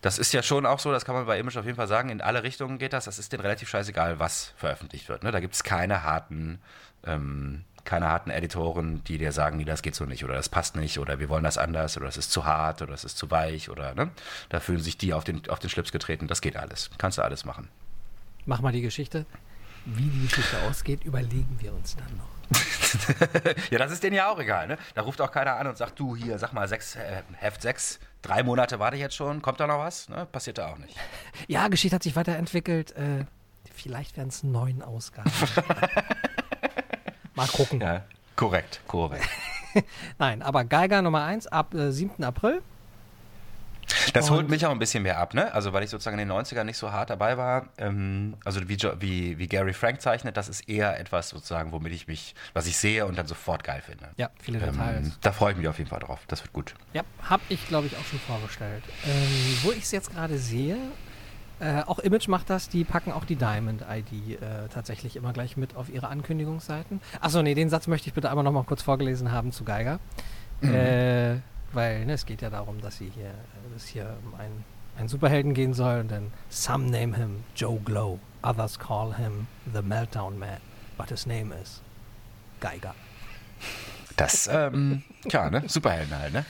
Das ist ja schon auch so, das kann man bei Image auf jeden Fall sagen, in alle Richtungen geht das. Das ist denen relativ scheißegal, was veröffentlicht wird. Ne? Da gibt es keine harten, ähm, keine harten Editoren, die dir sagen, nee, das geht so nicht oder das passt nicht oder wir wollen das anders oder das ist zu hart oder das ist zu weich oder ne? da fühlen sich die auf den, auf den Schlips getreten. Das geht alles. Kannst du alles machen. Mach mal die Geschichte. Wie die Geschichte ausgeht, überlegen wir uns dann noch. Ja, das ist denen ja auch egal, ne? Da ruft auch keiner an und sagt, du hier, sag mal, sechs, äh, Heft 6, drei Monate warte ich jetzt schon, kommt da noch was? Ne? Passiert da auch nicht. Ja, Geschichte hat sich weiterentwickelt. Äh, Vielleicht werden es neun Ausgaben. Mal gucken. Ja, korrekt, korrekt. Nein, aber Geiger Nummer 1 ab äh, 7. April. Das holt mich auch ein bisschen mehr ab, ne? Also weil ich sozusagen in den 90ern nicht so hart dabei war. Ähm, also wie, wie, wie Gary Frank zeichnet, das ist eher etwas sozusagen, womit ich mich, was ich sehe und dann sofort geil finde. Ja, viele Details. Ähm, da freue ich mich auf jeden Fall drauf. Das wird gut. Ja, habe ich, glaube ich, auch schon vorgestellt. Ähm, wo ich es jetzt gerade sehe, äh, auch Image macht das, die packen auch die Diamond-ID äh, tatsächlich immer gleich mit auf ihre Ankündigungsseiten. Achso, nee, den Satz möchte ich bitte einmal nochmal kurz vorgelesen haben zu Geiger. Äh, weil ne, es geht ja darum, dass sie hier, dass hier um einen, einen Superhelden gehen soll und dann Some name him Joe Glow, others call him the Meltdown Man, but his name is Geiger. Das, ähm, tja, ne? Superhelden halt, ne?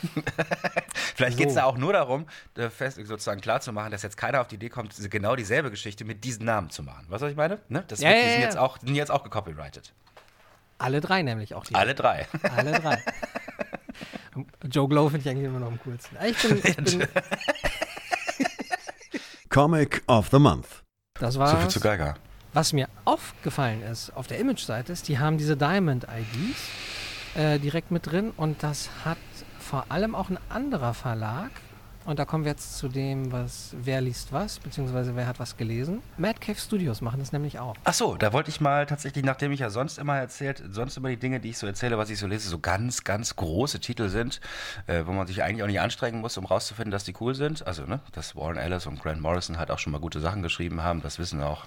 Vielleicht geht es So. da auch nur darum, äh, fest, sozusagen klarzumachen, dass jetzt keiner auf die Idee kommt, genau dieselbe Geschichte mit diesen Namen zu machen. Weißt du, was ich meine? Ne? Das Ja, wird, ja, die sind ja. jetzt auch, die sind jetzt auch gecopyrighted. Alle drei nämlich auch. Die Alle drei. Alle drei. Joe Glow finde ich eigentlich immer noch am coolsten. Ich bin, ich bin, Comic of the Month. das So viel war zu Geiger. Was mir aufgefallen ist auf der Image-Seite ist, die haben diese Diamond-IDs äh, direkt mit drin und das hat vor allem auch ein anderer Verlag. Und da kommen wir jetzt zu dem, was wer liest was, beziehungsweise wer hat was gelesen. Mad Cave Studios machen das nämlich auch. Ach so, da wollte ich mal tatsächlich, nachdem ich ja sonst immer erzählt, sonst immer die Dinge, die ich so erzähle, was ich so lese, so ganz, ganz große Titel sind, äh, wo man sich eigentlich auch nicht anstrengen muss, um rauszufinden, dass die cool sind. Also, ne, dass Warren Ellis und Grant Morrison halt auch schon mal gute Sachen geschrieben haben, das wissen auch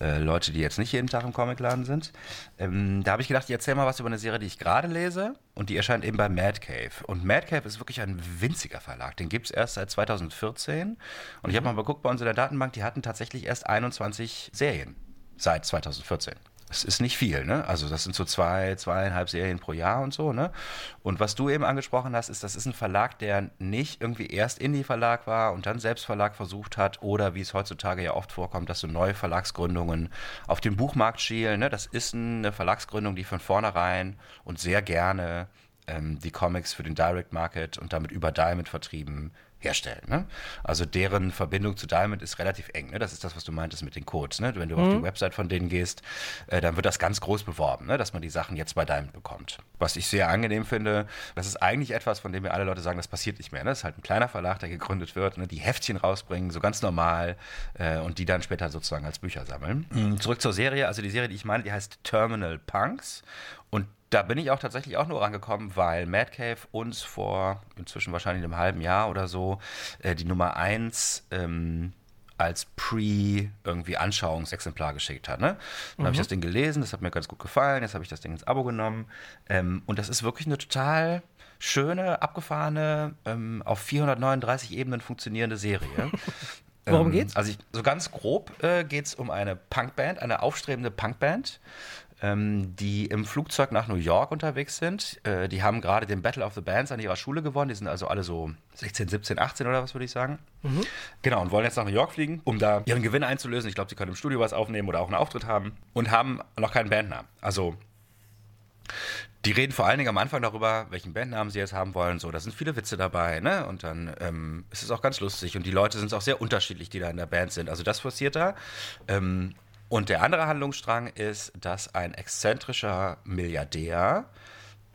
äh, Leute, die jetzt nicht jeden Tag im Comicladen sind. Ähm, da habe ich gedacht, ich erzähle mal was über eine Serie, die ich gerade lese und die erscheint eben bei Mad Cave. Und Mad Cave ist wirklich ein winziger Verlag, den gibt es erst seit 2014 und ich habe mal geguckt bei uns in der Datenbank, die hatten tatsächlich erst 21 Serien seit 2014. Das ist nicht viel, ne? Also das sind so zwei, zweieinhalb Serien pro Jahr und so, ne? Und was du eben angesprochen hast, ist, das ist ein Verlag, der nicht irgendwie erst Indie-Verlag war und dann Selbstverlag versucht hat oder wie es heutzutage ja oft vorkommt, dass so neue Verlagsgründungen auf den Buchmarkt schielen, ne? Das ist eine Verlagsgründung, die von vornherein und sehr gerne ähm, die Comics für den Direct Market und damit über Diamond vertrieben herstellen. Ne? Also deren Verbindung zu Diamond ist relativ eng. Ne? Das ist das, was du meintest mit den Codes. Ne? Wenn du auf die Website von denen gehst, äh, dann wird das ganz groß beworben, ne? dass man die Sachen jetzt bei Diamond bekommt. Was ich sehr angenehm finde, das ist eigentlich etwas, von dem mir alle Leute sagen, das passiert nicht mehr. Ne? Das ist halt ein kleiner Verlag, der gegründet wird, ne? die Heftchen rausbringen, so ganz normal äh, und die dann später sozusagen als Bücher sammeln. Mhm. Zurück zur Serie. Also die Serie, die ich meine, die heißt Terminal Punks da bin ich auch tatsächlich auch nur rangekommen, weil Mad Cave uns vor inzwischen wahrscheinlich einem halben Jahr oder so äh, die Nummer 1 ähm, als Pre irgendwie Anschauungsexemplar geschickt hat. Ne? Dann habe ich das Ding gelesen, das hat mir ganz gut gefallen, jetzt habe ich das Ding ins Abo genommen ähm, und das ist wirklich eine total schöne, abgefahrene, ähm, auf 439 Ebenen funktionierende Serie. Worum Ähm, geht's? Also ich, so ganz grob äh, geht es um eine Punkband, eine aufstrebende Punkband, ähm, die im Flugzeug nach New York unterwegs sind. Äh, die haben gerade den Battle of the Bands an ihrer Schule gewonnen. Die sind also alle so 16, 17, 18 oder was würde ich sagen. Genau, und wollen jetzt nach New York fliegen, um da ihren Gewinn einzulösen. Ich glaube, sie können im Studio was aufnehmen oder auch einen Auftritt haben und haben noch keinen Bandnamen. Also die reden vor allen Dingen am Anfang darüber, welchen Bandnamen sie jetzt haben wollen. So, da sind viele Witze dabei, ne? Und dann ähm, ist es auch ganz lustig. Und die Leute sind auch sehr unterschiedlich, die da in der Band sind. Also das passiert da. Ähm, und der andere Handlungsstrang ist, dass ein exzentrischer Milliardär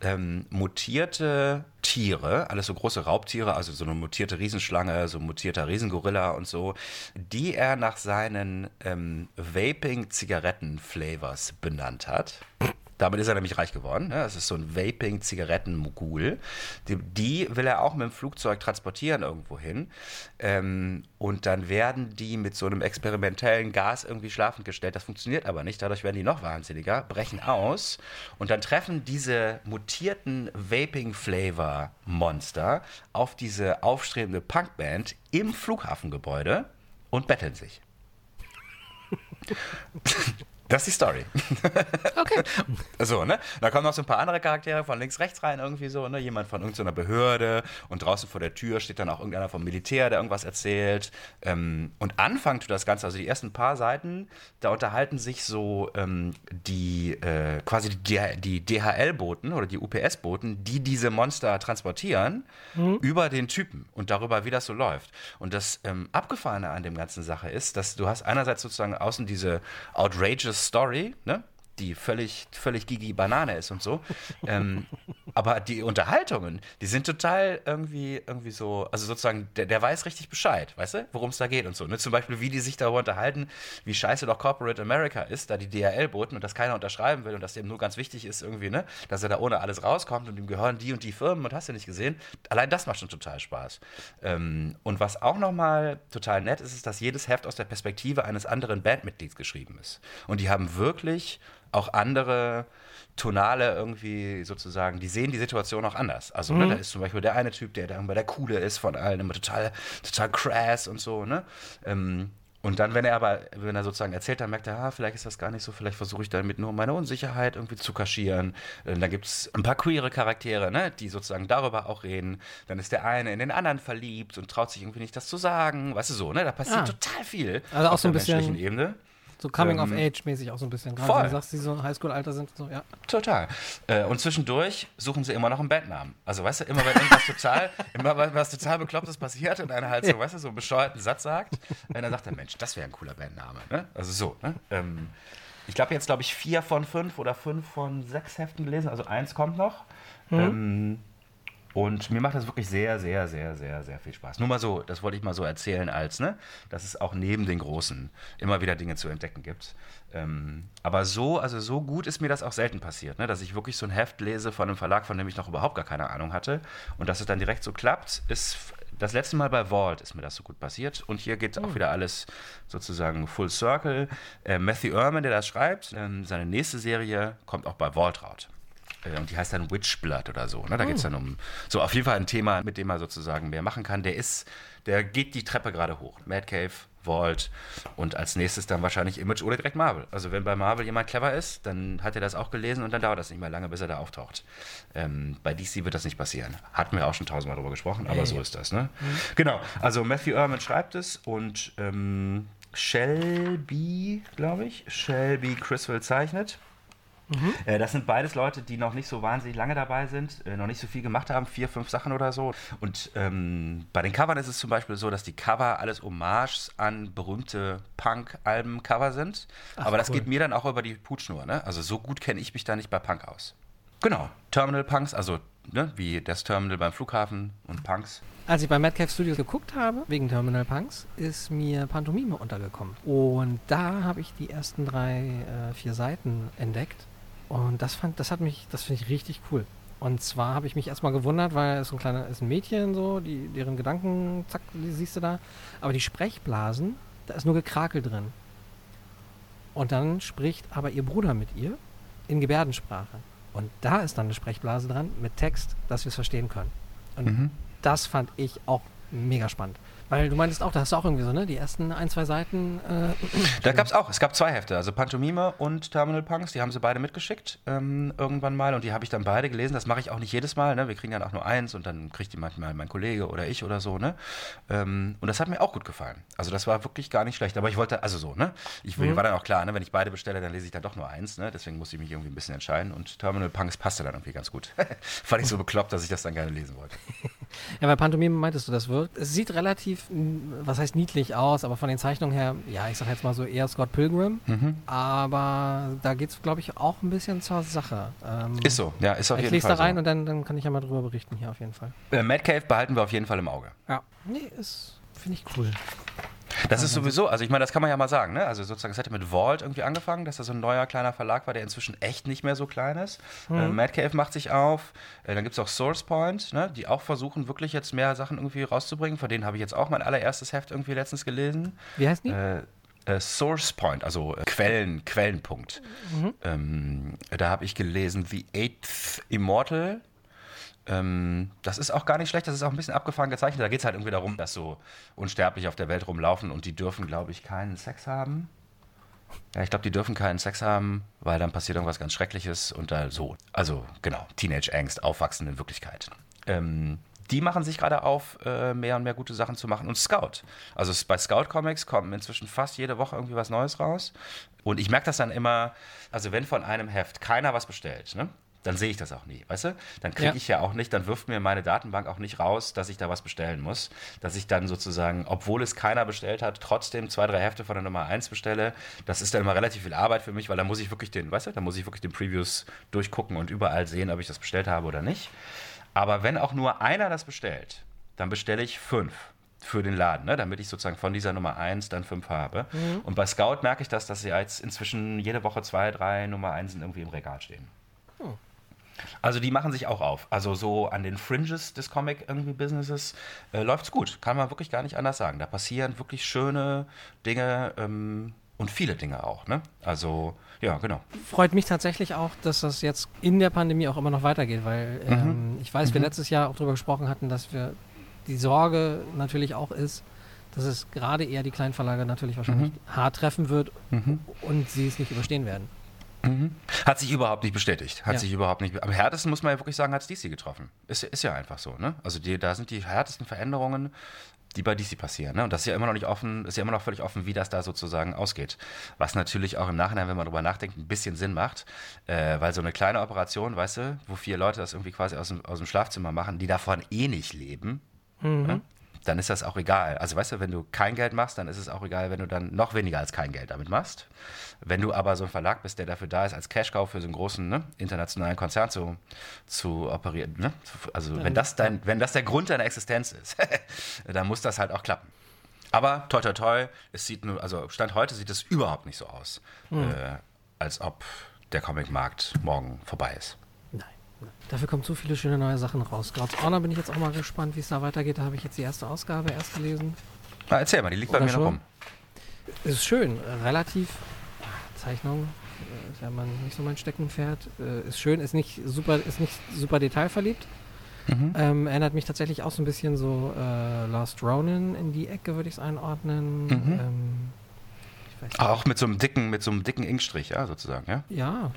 ähm, mutierte Tiere, alles so große Raubtiere, also so eine mutierte Riesenschlange, so ein mutierter Riesengorilla und so, die er nach seinen ähm, Vaping-Zigaretten-Flavors benannt hat. Damit ist er nämlich reich geworden. Ne? Das ist so ein Vaping-Zigaretten-Mogul. Die, die will er auch mit dem Flugzeug transportieren irgendwo hin. Ähm, und dann werden die mit so einem experimentellen Gas irgendwie schlafend gestellt. Das funktioniert aber nicht. Dadurch werden die noch wahnsinniger, brechen aus. Und dann treffen diese mutierten Vaping-Flavor-Monster auf diese aufstrebende Punkband im Flughafengebäude und betteln sich. Das ist die Story. Okay. So, ne? Da kommen noch so ein paar andere Charaktere von links, rechts rein, irgendwie so, ne? Jemand von irgendeiner Behörde und draußen vor der Tür steht dann auch irgendeiner vom Militär, der irgendwas erzählt. Ähm, und Anfang tut das Ganze, also die ersten paar Seiten, da unterhalten sich so ähm, die äh, quasi die, die DHL-Boten oder die UPS-Boten, die diese Monster transportieren, über den Typen und darüber, wie das so läuft. Und das ähm, Abgefahrene an dem ganzen Sache ist, dass du hast einerseits sozusagen außen diese outrageous Story, ne? Die völlig, völlig Gigi Banane ist und so. ähm, aber die Unterhaltungen, die sind total irgendwie, irgendwie so, also sozusagen, der, der weiß richtig Bescheid, weißt du, worum es da geht und so. Ne? Zum Beispiel, wie die sich darüber unterhalten, wie scheiße doch Corporate America ist, da die DHL-Boten und das keiner unterschreiben will und dass dem nur ganz wichtig ist irgendwie, ne, dass er da ohne alles rauskommt und ihm gehören die und die Firmen und hast du nicht gesehen. Allein das macht schon total Spaß. Ähm, und was auch nochmal total nett ist, ist, dass jedes Heft aus der Perspektive eines anderen Bandmitglieds geschrieben ist. Und die haben wirklich auch andere Tonale irgendwie sozusagen, die sehen die Situation auch anders. Also ne, da ist zum Beispiel der eine Typ, der dann bei der Coole ist von allen, immer total, total crass und so, ne? Ähm, und dann, wenn er aber, wenn er sozusagen erzählt, dann merkt er, ah, vielleicht ist das gar nicht so, vielleicht versuche ich damit nur meine Unsicherheit irgendwie zu kaschieren. Äh, Dann gibt es ein paar queere Charaktere, ne, die sozusagen darüber auch reden. Dann ist der eine in den anderen verliebt und traut sich irgendwie nicht, das zu sagen. Weißt du so, ne? Da passiert Ah. total viel Also auch auf so ein der bisschen- menschlichen Ebene. So Coming Ähm, of Age-mäßig auch so ein bisschen. Gerade voll. wenn du sagst, die so Highschool-Alter sind. So, ja. Total. Äh, und zwischendurch suchen sie immer noch einen Bandnamen. Also, weißt du, immer wenn irgendwas total, immer wenn was total Beklopptes passiert und einer halt so, weißt du, so einen bescheuerten Satz sagt, dann sagt er, Mensch, das wäre ein cooler Bandname. Ne? Also so, ne? Ähm, ich glaube jetzt, glaube ich, vier von fünf oder fünf von sechs Heften gelesen, also eins kommt noch. Ähm, und mir macht das wirklich sehr, sehr, sehr, sehr, sehr viel Spaß. Nur mal so, das wollte ich mal so erzählen, als, ne, dass es auch neben den Großen immer wieder Dinge zu entdecken gibt. Ähm, aber so, also so gut ist mir das auch selten passiert, ne, dass ich wirklich so ein Heft lese von einem Verlag, von dem ich noch überhaupt gar keine Ahnung hatte. Und dass es dann direkt so klappt, ist das letzte Mal bei Vault ist mir das so gut passiert. Und hier geht auch wieder alles sozusagen full circle. Äh, Matthew Ehrman, der das schreibt, ähm, seine nächste Serie kommt auch bei Vault raus. Äh, Und die heißt dann Witchblood oder so. Ne? Da geht es dann um so auf jeden Fall ein Thema, mit dem man sozusagen mehr machen kann. Der ist, der geht die Treppe gerade hoch. Mad Cave, Vault und als nächstes dann wahrscheinlich Image oder direkt Marvel. Also wenn bei Marvel jemand clever ist, dann hat er das auch gelesen und dann dauert das nicht mehr lange, bis er da auftaucht. Ähm, bei DC wird das nicht passieren. Hatten wir auch schon tausendmal drüber gesprochen, aber so ist das. Ne? Genau, also Matthew Ehrman schreibt es und ähm, Shelby, glaube ich, Shelby Criswell zeichnet. Äh, Das sind beides Leute, die noch nicht so wahnsinnig lange dabei sind, äh, noch nicht so viel gemacht haben, vier, fünf Sachen oder so. Und ähm, bei den Covern ist es zum Beispiel so, dass die Cover alles Hommages an berühmte Punk-Alben-Cover sind. Aber das cool. geht mir dann auch über die Putschnur. Ne? Also so gut kenne ich mich da nicht bei Punk aus. Genau, Terminal Punks, also ne, wie das Terminal beim Flughafen und Punks. Als ich bei Mad Cave Studios geguckt habe, wegen Terminal Punks, ist mir Pantomime untergekommen. Und da habe ich die ersten drei, äh, vier Seiten entdeckt. Und das fand, das hat mich, das finde ich richtig cool. Und zwar habe ich mich erstmal gewundert, weil es so ein kleiner, ist ein Mädchen so, die, deren Gedanken, zack, die siehst du da. Aber die Sprechblasen, da ist nur Gekrakel drin. Und dann spricht aber ihr Bruder mit ihr in Gebärdensprache. Und da ist dann eine Sprechblase dran mit Text, dass wir es verstehen können. Und das fand ich auch mega spannend. Weil du meintest auch, da hast du auch irgendwie so, ne? Die ersten ein, zwei Seiten. Äh, Da gab es auch, es gab zwei Hefte, also Pantomime und Terminal Punks, die haben sie beide mitgeschickt ähm, irgendwann mal und die habe ich dann beide gelesen. Das mache ich auch nicht jedes Mal, ne? wir kriegen dann auch nur eins und dann kriegt die manchmal mein Kollege oder ich oder so. Ne? Ähm, und das hat mir auch gut gefallen. Also das war wirklich gar nicht schlecht, aber ich wollte, also so, ne? ich mir war dann auch klar, ne? wenn ich beide bestelle, dann lese ich dann doch nur eins, ne? deswegen musste ich mich irgendwie ein bisschen entscheiden und Terminal Punks passte dann irgendwie ganz gut. Fand ich so bekloppt, dass ich das dann gerne lesen wollte. Ja, bei Pantomime meintest du, das wirkt. Es sieht relativ, was heißt niedlich aus, aber von den Zeichnungen her, ja, ich sag jetzt mal so eher Scott Pilgrim. Mhm. Aber da geht es, glaube ich, auch ein bisschen zur Sache. Ähm, Ist so, ja, ist auf ich jeden lese Fall da rein so. und dann, dann kann ich ja mal drüber berichten hier auf jeden Fall. Äh, Mad Cave behalten wir auf jeden Fall im Auge. Ja. Nee, ist, finde ich cool. Das ist sowieso, also ich meine, das kann man ja mal sagen, ne? Also sozusagen, es hätte mit Vault irgendwie angefangen, dass das so ein neuer kleiner Verlag war, der inzwischen echt nicht mehr so klein ist. Äh, Mad Cave macht sich auf. Äh, dann gibt es auch Source Point, ne? die auch versuchen, wirklich jetzt mehr Sachen irgendwie rauszubringen. Von denen habe ich jetzt auch mein allererstes Heft irgendwie letztens gelesen. Wie heißt die? Äh, äh, Source Point, also äh, Quellen, Quellenpunkt. Ähm, da habe ich gelesen The Eighth Immortal. Ähm, das ist auch gar nicht schlecht, das ist auch ein bisschen abgefahren gezeichnet. Da geht es halt irgendwie darum, dass so Unsterbliche auf der Welt rumlaufen und die dürfen, glaube ich, keinen Sex haben. Ja, ich glaube, die dürfen keinen Sex haben, weil dann passiert irgendwas ganz Schreckliches und da so. Also genau, Teenage-Angst, Aufwachsen in Wirklichkeit. Ähm, die machen sich gerade auf, äh, mehr und mehr gute Sachen zu machen. Und Scout. Also bei Scout Comics kommt inzwischen fast jede Woche irgendwie was Neues raus. Und ich merke das dann immer, also wenn von einem Heft keiner was bestellt, ne? Dann sehe ich das auch nie, weißt du? Dann kriege Ja. ich ja auch nicht, dann wirft mir meine Datenbank auch nicht raus, dass ich da was bestellen muss. Dass ich dann sozusagen, obwohl es keiner bestellt hat, trotzdem zwei, drei Hefte von der Nummer 1 bestelle. Das ist dann immer relativ viel Arbeit für mich, weil da muss ich wirklich den, weißt du, da muss ich wirklich den Previews durchgucken und überall sehen, ob ich das bestellt habe oder nicht. Aber wenn auch nur einer das bestellt, dann bestelle ich fünf für den Laden, ne? damit ich sozusagen von dieser Nummer 1 dann fünf habe. Und bei Scout merke ich das, dass sie jetzt inzwischen jede Woche zwei, drei Nummer 1 irgendwie im Regal stehen. Also die machen sich auch auf. Also so an den Fringes des Comic irgendwie Businesses äh, läuft's gut. Kann man wirklich gar nicht anders sagen. Da passieren wirklich schöne Dinge ähm, und viele Dinge auch. Ne? Also ja, genau. Freut mich tatsächlich auch, dass das jetzt in der Pandemie auch immer noch weitergeht, weil ähm, ich weiß, wir letztes Jahr auch darüber gesprochen hatten, dass wir die Sorge natürlich auch ist, dass es gerade eher die kleinen Verlage natürlich wahrscheinlich hart treffen wird und sie es nicht überstehen werden. Hat sich überhaupt nicht bestätigt. Hat Ja. sich überhaupt nicht. Am härtesten muss man ja wirklich sagen, hat es DC getroffen. Ist, ist ja einfach so. Ne? Also die, da sind die härtesten Veränderungen, die bei DC passieren. Ne? Und das ist ja immer noch nicht offen, ist ja immer noch völlig offen, wie das da sozusagen ausgeht. Was natürlich auch im Nachhinein, wenn man drüber nachdenkt, ein bisschen Sinn macht, äh, weil so eine kleine Operation, weißt du, wo vier Leute das irgendwie quasi aus dem, aus dem Schlafzimmer machen, die davon eh nicht leben, ne? dann ist das auch egal. Also weißt du, wenn du kein Geld machst, dann ist es auch egal, wenn du dann noch weniger als kein Geld damit machst. Wenn du aber so ein Verlag bist, der dafür da ist, als Cash-Cow für so einen großen ne, internationalen Konzern zu, zu operieren, ne? also wenn das, dein, wenn das der Grund deiner Existenz ist, dann muss das halt auch klappen. Aber toi toi toi, es sieht nur, also Stand heute sieht es überhaupt nicht so aus, äh, als ob der Comicmarkt morgen vorbei ist. Dafür kommen so viele schöne neue Sachen raus. Scouts Honor bin ich jetzt auch mal gespannt, wie es da weitergeht. Da habe ich jetzt die erste Ausgabe erst gelesen. Na, erzähl mal, die liegt bei Oder mir noch schon? rum. Ist schön, relativ. Zeichnung äh, ist ja man nicht so mein Steckenpferd. Äh, ist schön, ist nicht super, ist nicht super detailverliebt. Ähm, erinnert mich tatsächlich auch so ein bisschen so äh, Last Ronin in die Ecke, würde ich es einordnen. Ähm, ich Auch mit so einem dicken, mit so einem dicken Inkstrich, ja, sozusagen, ja. Ja.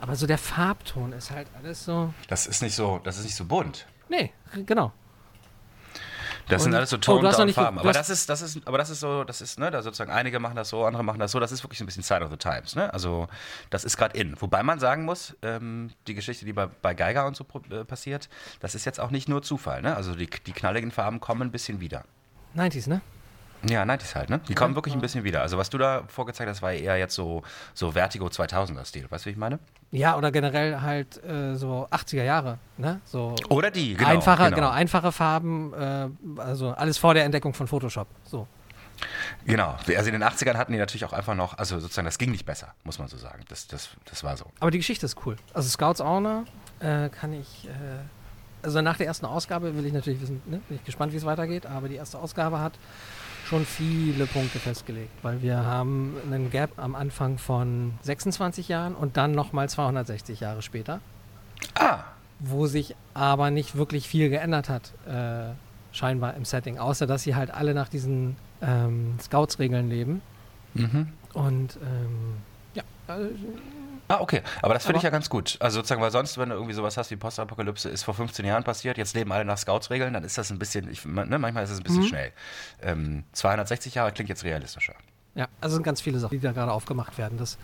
Aber so der Farbton ist halt alles so. Das ist nicht so, das ist nicht so bunt. Nee, genau. Das Und- sind alles so Oh, du hast noch Toned-Down nicht ge- Farben. du Aber das ist, das ist, aber das ist so, das ist, ne, da sozusagen einige machen das so, andere machen das so. Das ist wirklich so ein bisschen Sign of the Times, ne? Also das ist gerade in. Wobei man sagen muss, ähm, die Geschichte, die bei, bei Geiger und so äh, passiert, das ist jetzt auch nicht nur Zufall, ne? Also die, die knalligen Farben kommen ein bisschen wieder. 90s, ne? Ja, 90s halt, ne? Die kommen wirklich ein bisschen wieder. Also was du da vorgezeigt hast, war eher jetzt so, so Vertigo 2000er Stil. Weißt du, wie ich meine? Ja, oder generell halt äh, so 80er Jahre, ne? So Oder die, genau. einfache, genau. einfache Farben, äh, also alles vor der Entdeckung von Photoshop. So. Genau. Also in den 80ern hatten die natürlich auch einfach noch, also sozusagen, das ging nicht besser, muss man so sagen. Das, das, das war so. Aber die Geschichte ist cool. Also Scouts Owner äh, kann ich, äh, also nach der ersten Ausgabe will ich natürlich wissen, ne? bin ich gespannt, wie es weitergeht, aber die erste Ausgabe hat schon viele Punkte festgelegt, weil wir haben einen Gap am Anfang von 26 Jahren und dann nochmal 260 Jahre später, Ah, wo sich aber nicht wirklich viel geändert hat, äh, scheinbar im Setting, außer dass sie halt alle nach diesen ähm, Scouts-Regeln leben. mhm. Und ähm, ja, äh, Ah, okay. Aber das finde ich ja ganz gut. Also sozusagen, weil sonst, wenn du irgendwie sowas hast wie Postapokalypse, ist vor 15 Jahren passiert, jetzt leben alle nach Scouts-Regeln, dann ist das ein bisschen, ich, ne, manchmal ist es ein bisschen schnell. Ähm, 260 Jahre klingt jetzt realistischer. Ja, also sind ganz viele Sachen, die da gerade aufgemacht werden, dass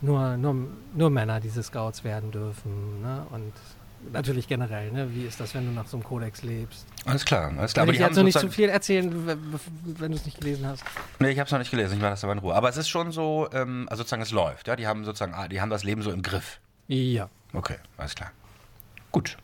nur, nur, nur Männer diese Scouts werden dürfen. Ne? Und natürlich generell, ne? wie ist das, wenn du nach so einem Kodex lebst? Alles klar, alles klar. Will Aber ich jetzt noch nicht zu viel erzählen, wenn du es nicht gelesen hast. Nee, ich habe es noch nicht gelesen, ich mache das aber in Ruhe. Aber es ist schon so, ähm, also sozusagen, es läuft. Ja, die haben sozusagen, ah, die haben das Leben so im Griff. Ja. Okay, alles klar. Gut.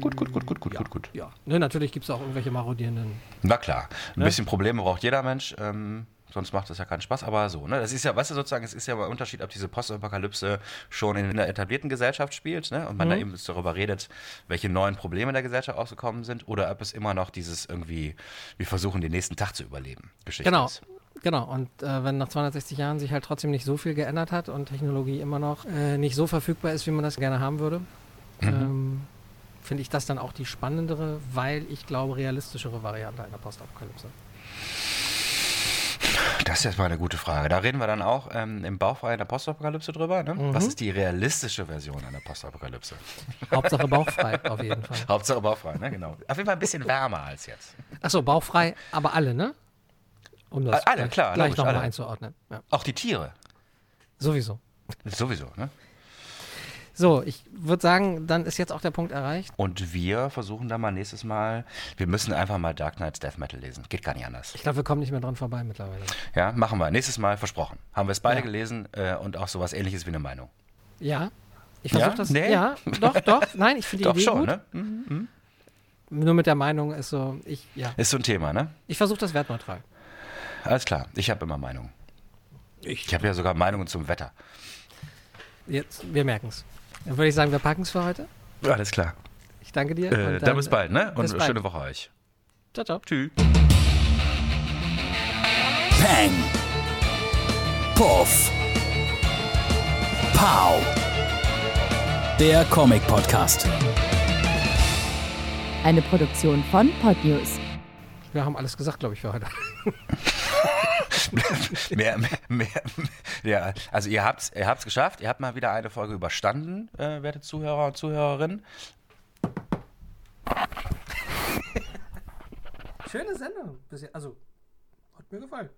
Gut, gut, gut, gut, gut, ja. gut, gut. Ja. Ne, natürlich gibt es auch irgendwelche marodierenden. Na klar, ein Ne? bisschen Probleme braucht jeder Mensch, ähm, sonst macht das ja keinen Spaß, aber so, ne? Das ist ja, weißt du, sozusagen, es ist ja ein Unterschied, ob diese Postapokalypse schon in einer etablierten Gesellschaft spielt, ne? Und man da eben darüber redet, welche neuen Probleme in der Gesellschaft aufgekommen sind, oder ob es immer noch dieses irgendwie, wir versuchen den nächsten Tag zu überleben, Geschichte Genau. ist. Genau, und äh, wenn nach 260 Jahren sich halt trotzdem nicht so viel geändert hat und Technologie immer noch äh, nicht so verfügbar ist, wie man das gerne haben würde, ähm, finde ich das dann auch die spannendere, weil ich glaube, realistischere Variante einer Postapokalypse. Das ist jetzt mal eine gute Frage. Da reden wir dann auch ähm, im Bauchfrei in der Postapokalypse drüber. Ne? Mhm. Was ist die realistische Version einer Postapokalypse? Hauptsache bauchfrei, auf jeden Fall. Hauptsache bauchfrei, ne? Genau. Auf jeden Fall ein bisschen wärmer als jetzt. Achso, bauchfrei, aber alle, ne? Um das Alle, gleich, klar, gleich nochmal einzuordnen. Ja. Auch die Tiere. Sowieso. Sowieso, ne? So, ich würde sagen, dann ist jetzt auch der Punkt erreicht. Und wir versuchen dann mal nächstes Mal, wir müssen einfach mal Dark Knights Death Metal lesen. Geht gar nicht anders. Ich glaube, wir kommen nicht mehr dran vorbei mittlerweile. Ja, machen wir. Nächstes Mal versprochen. Haben wir es beide Ja. gelesen äh, und auch sowas ähnliches wie eine Meinung. Ja. Ich versuche Ja? das. Nee? Ja, doch, doch. Nein, ich finde die Doch Idee schon, gut. ne? Mhm. Nur mit der Meinung ist so, ich, ja. Ist so ein Thema, ne? Ich versuche das wertneutral. Alles klar. Ich habe immer Meinungen. Ich habe ja sogar Meinungen zum Wetter. Jetzt, wir merken es. Dann würde ich sagen, wir packen es für heute. Alles klar. Ich danke dir. Äh, und dann bis bald, ne? Und bald. schöne Woche euch. Ciao, ciao. Tschüss. Peng. Puff. Pow. Der Comic Podcast. Eine Produktion von Podnews. Wir haben alles gesagt, glaube ich, für heute. mehr, mehr, mehr, ja, also ihr habt's, ihr habt's geschafft. Ihr habt mal wieder eine Folge überstanden, äh, werte Zuhörer und Zuhörerinnen. Schöne Sendung. Also, hat mir gefallen.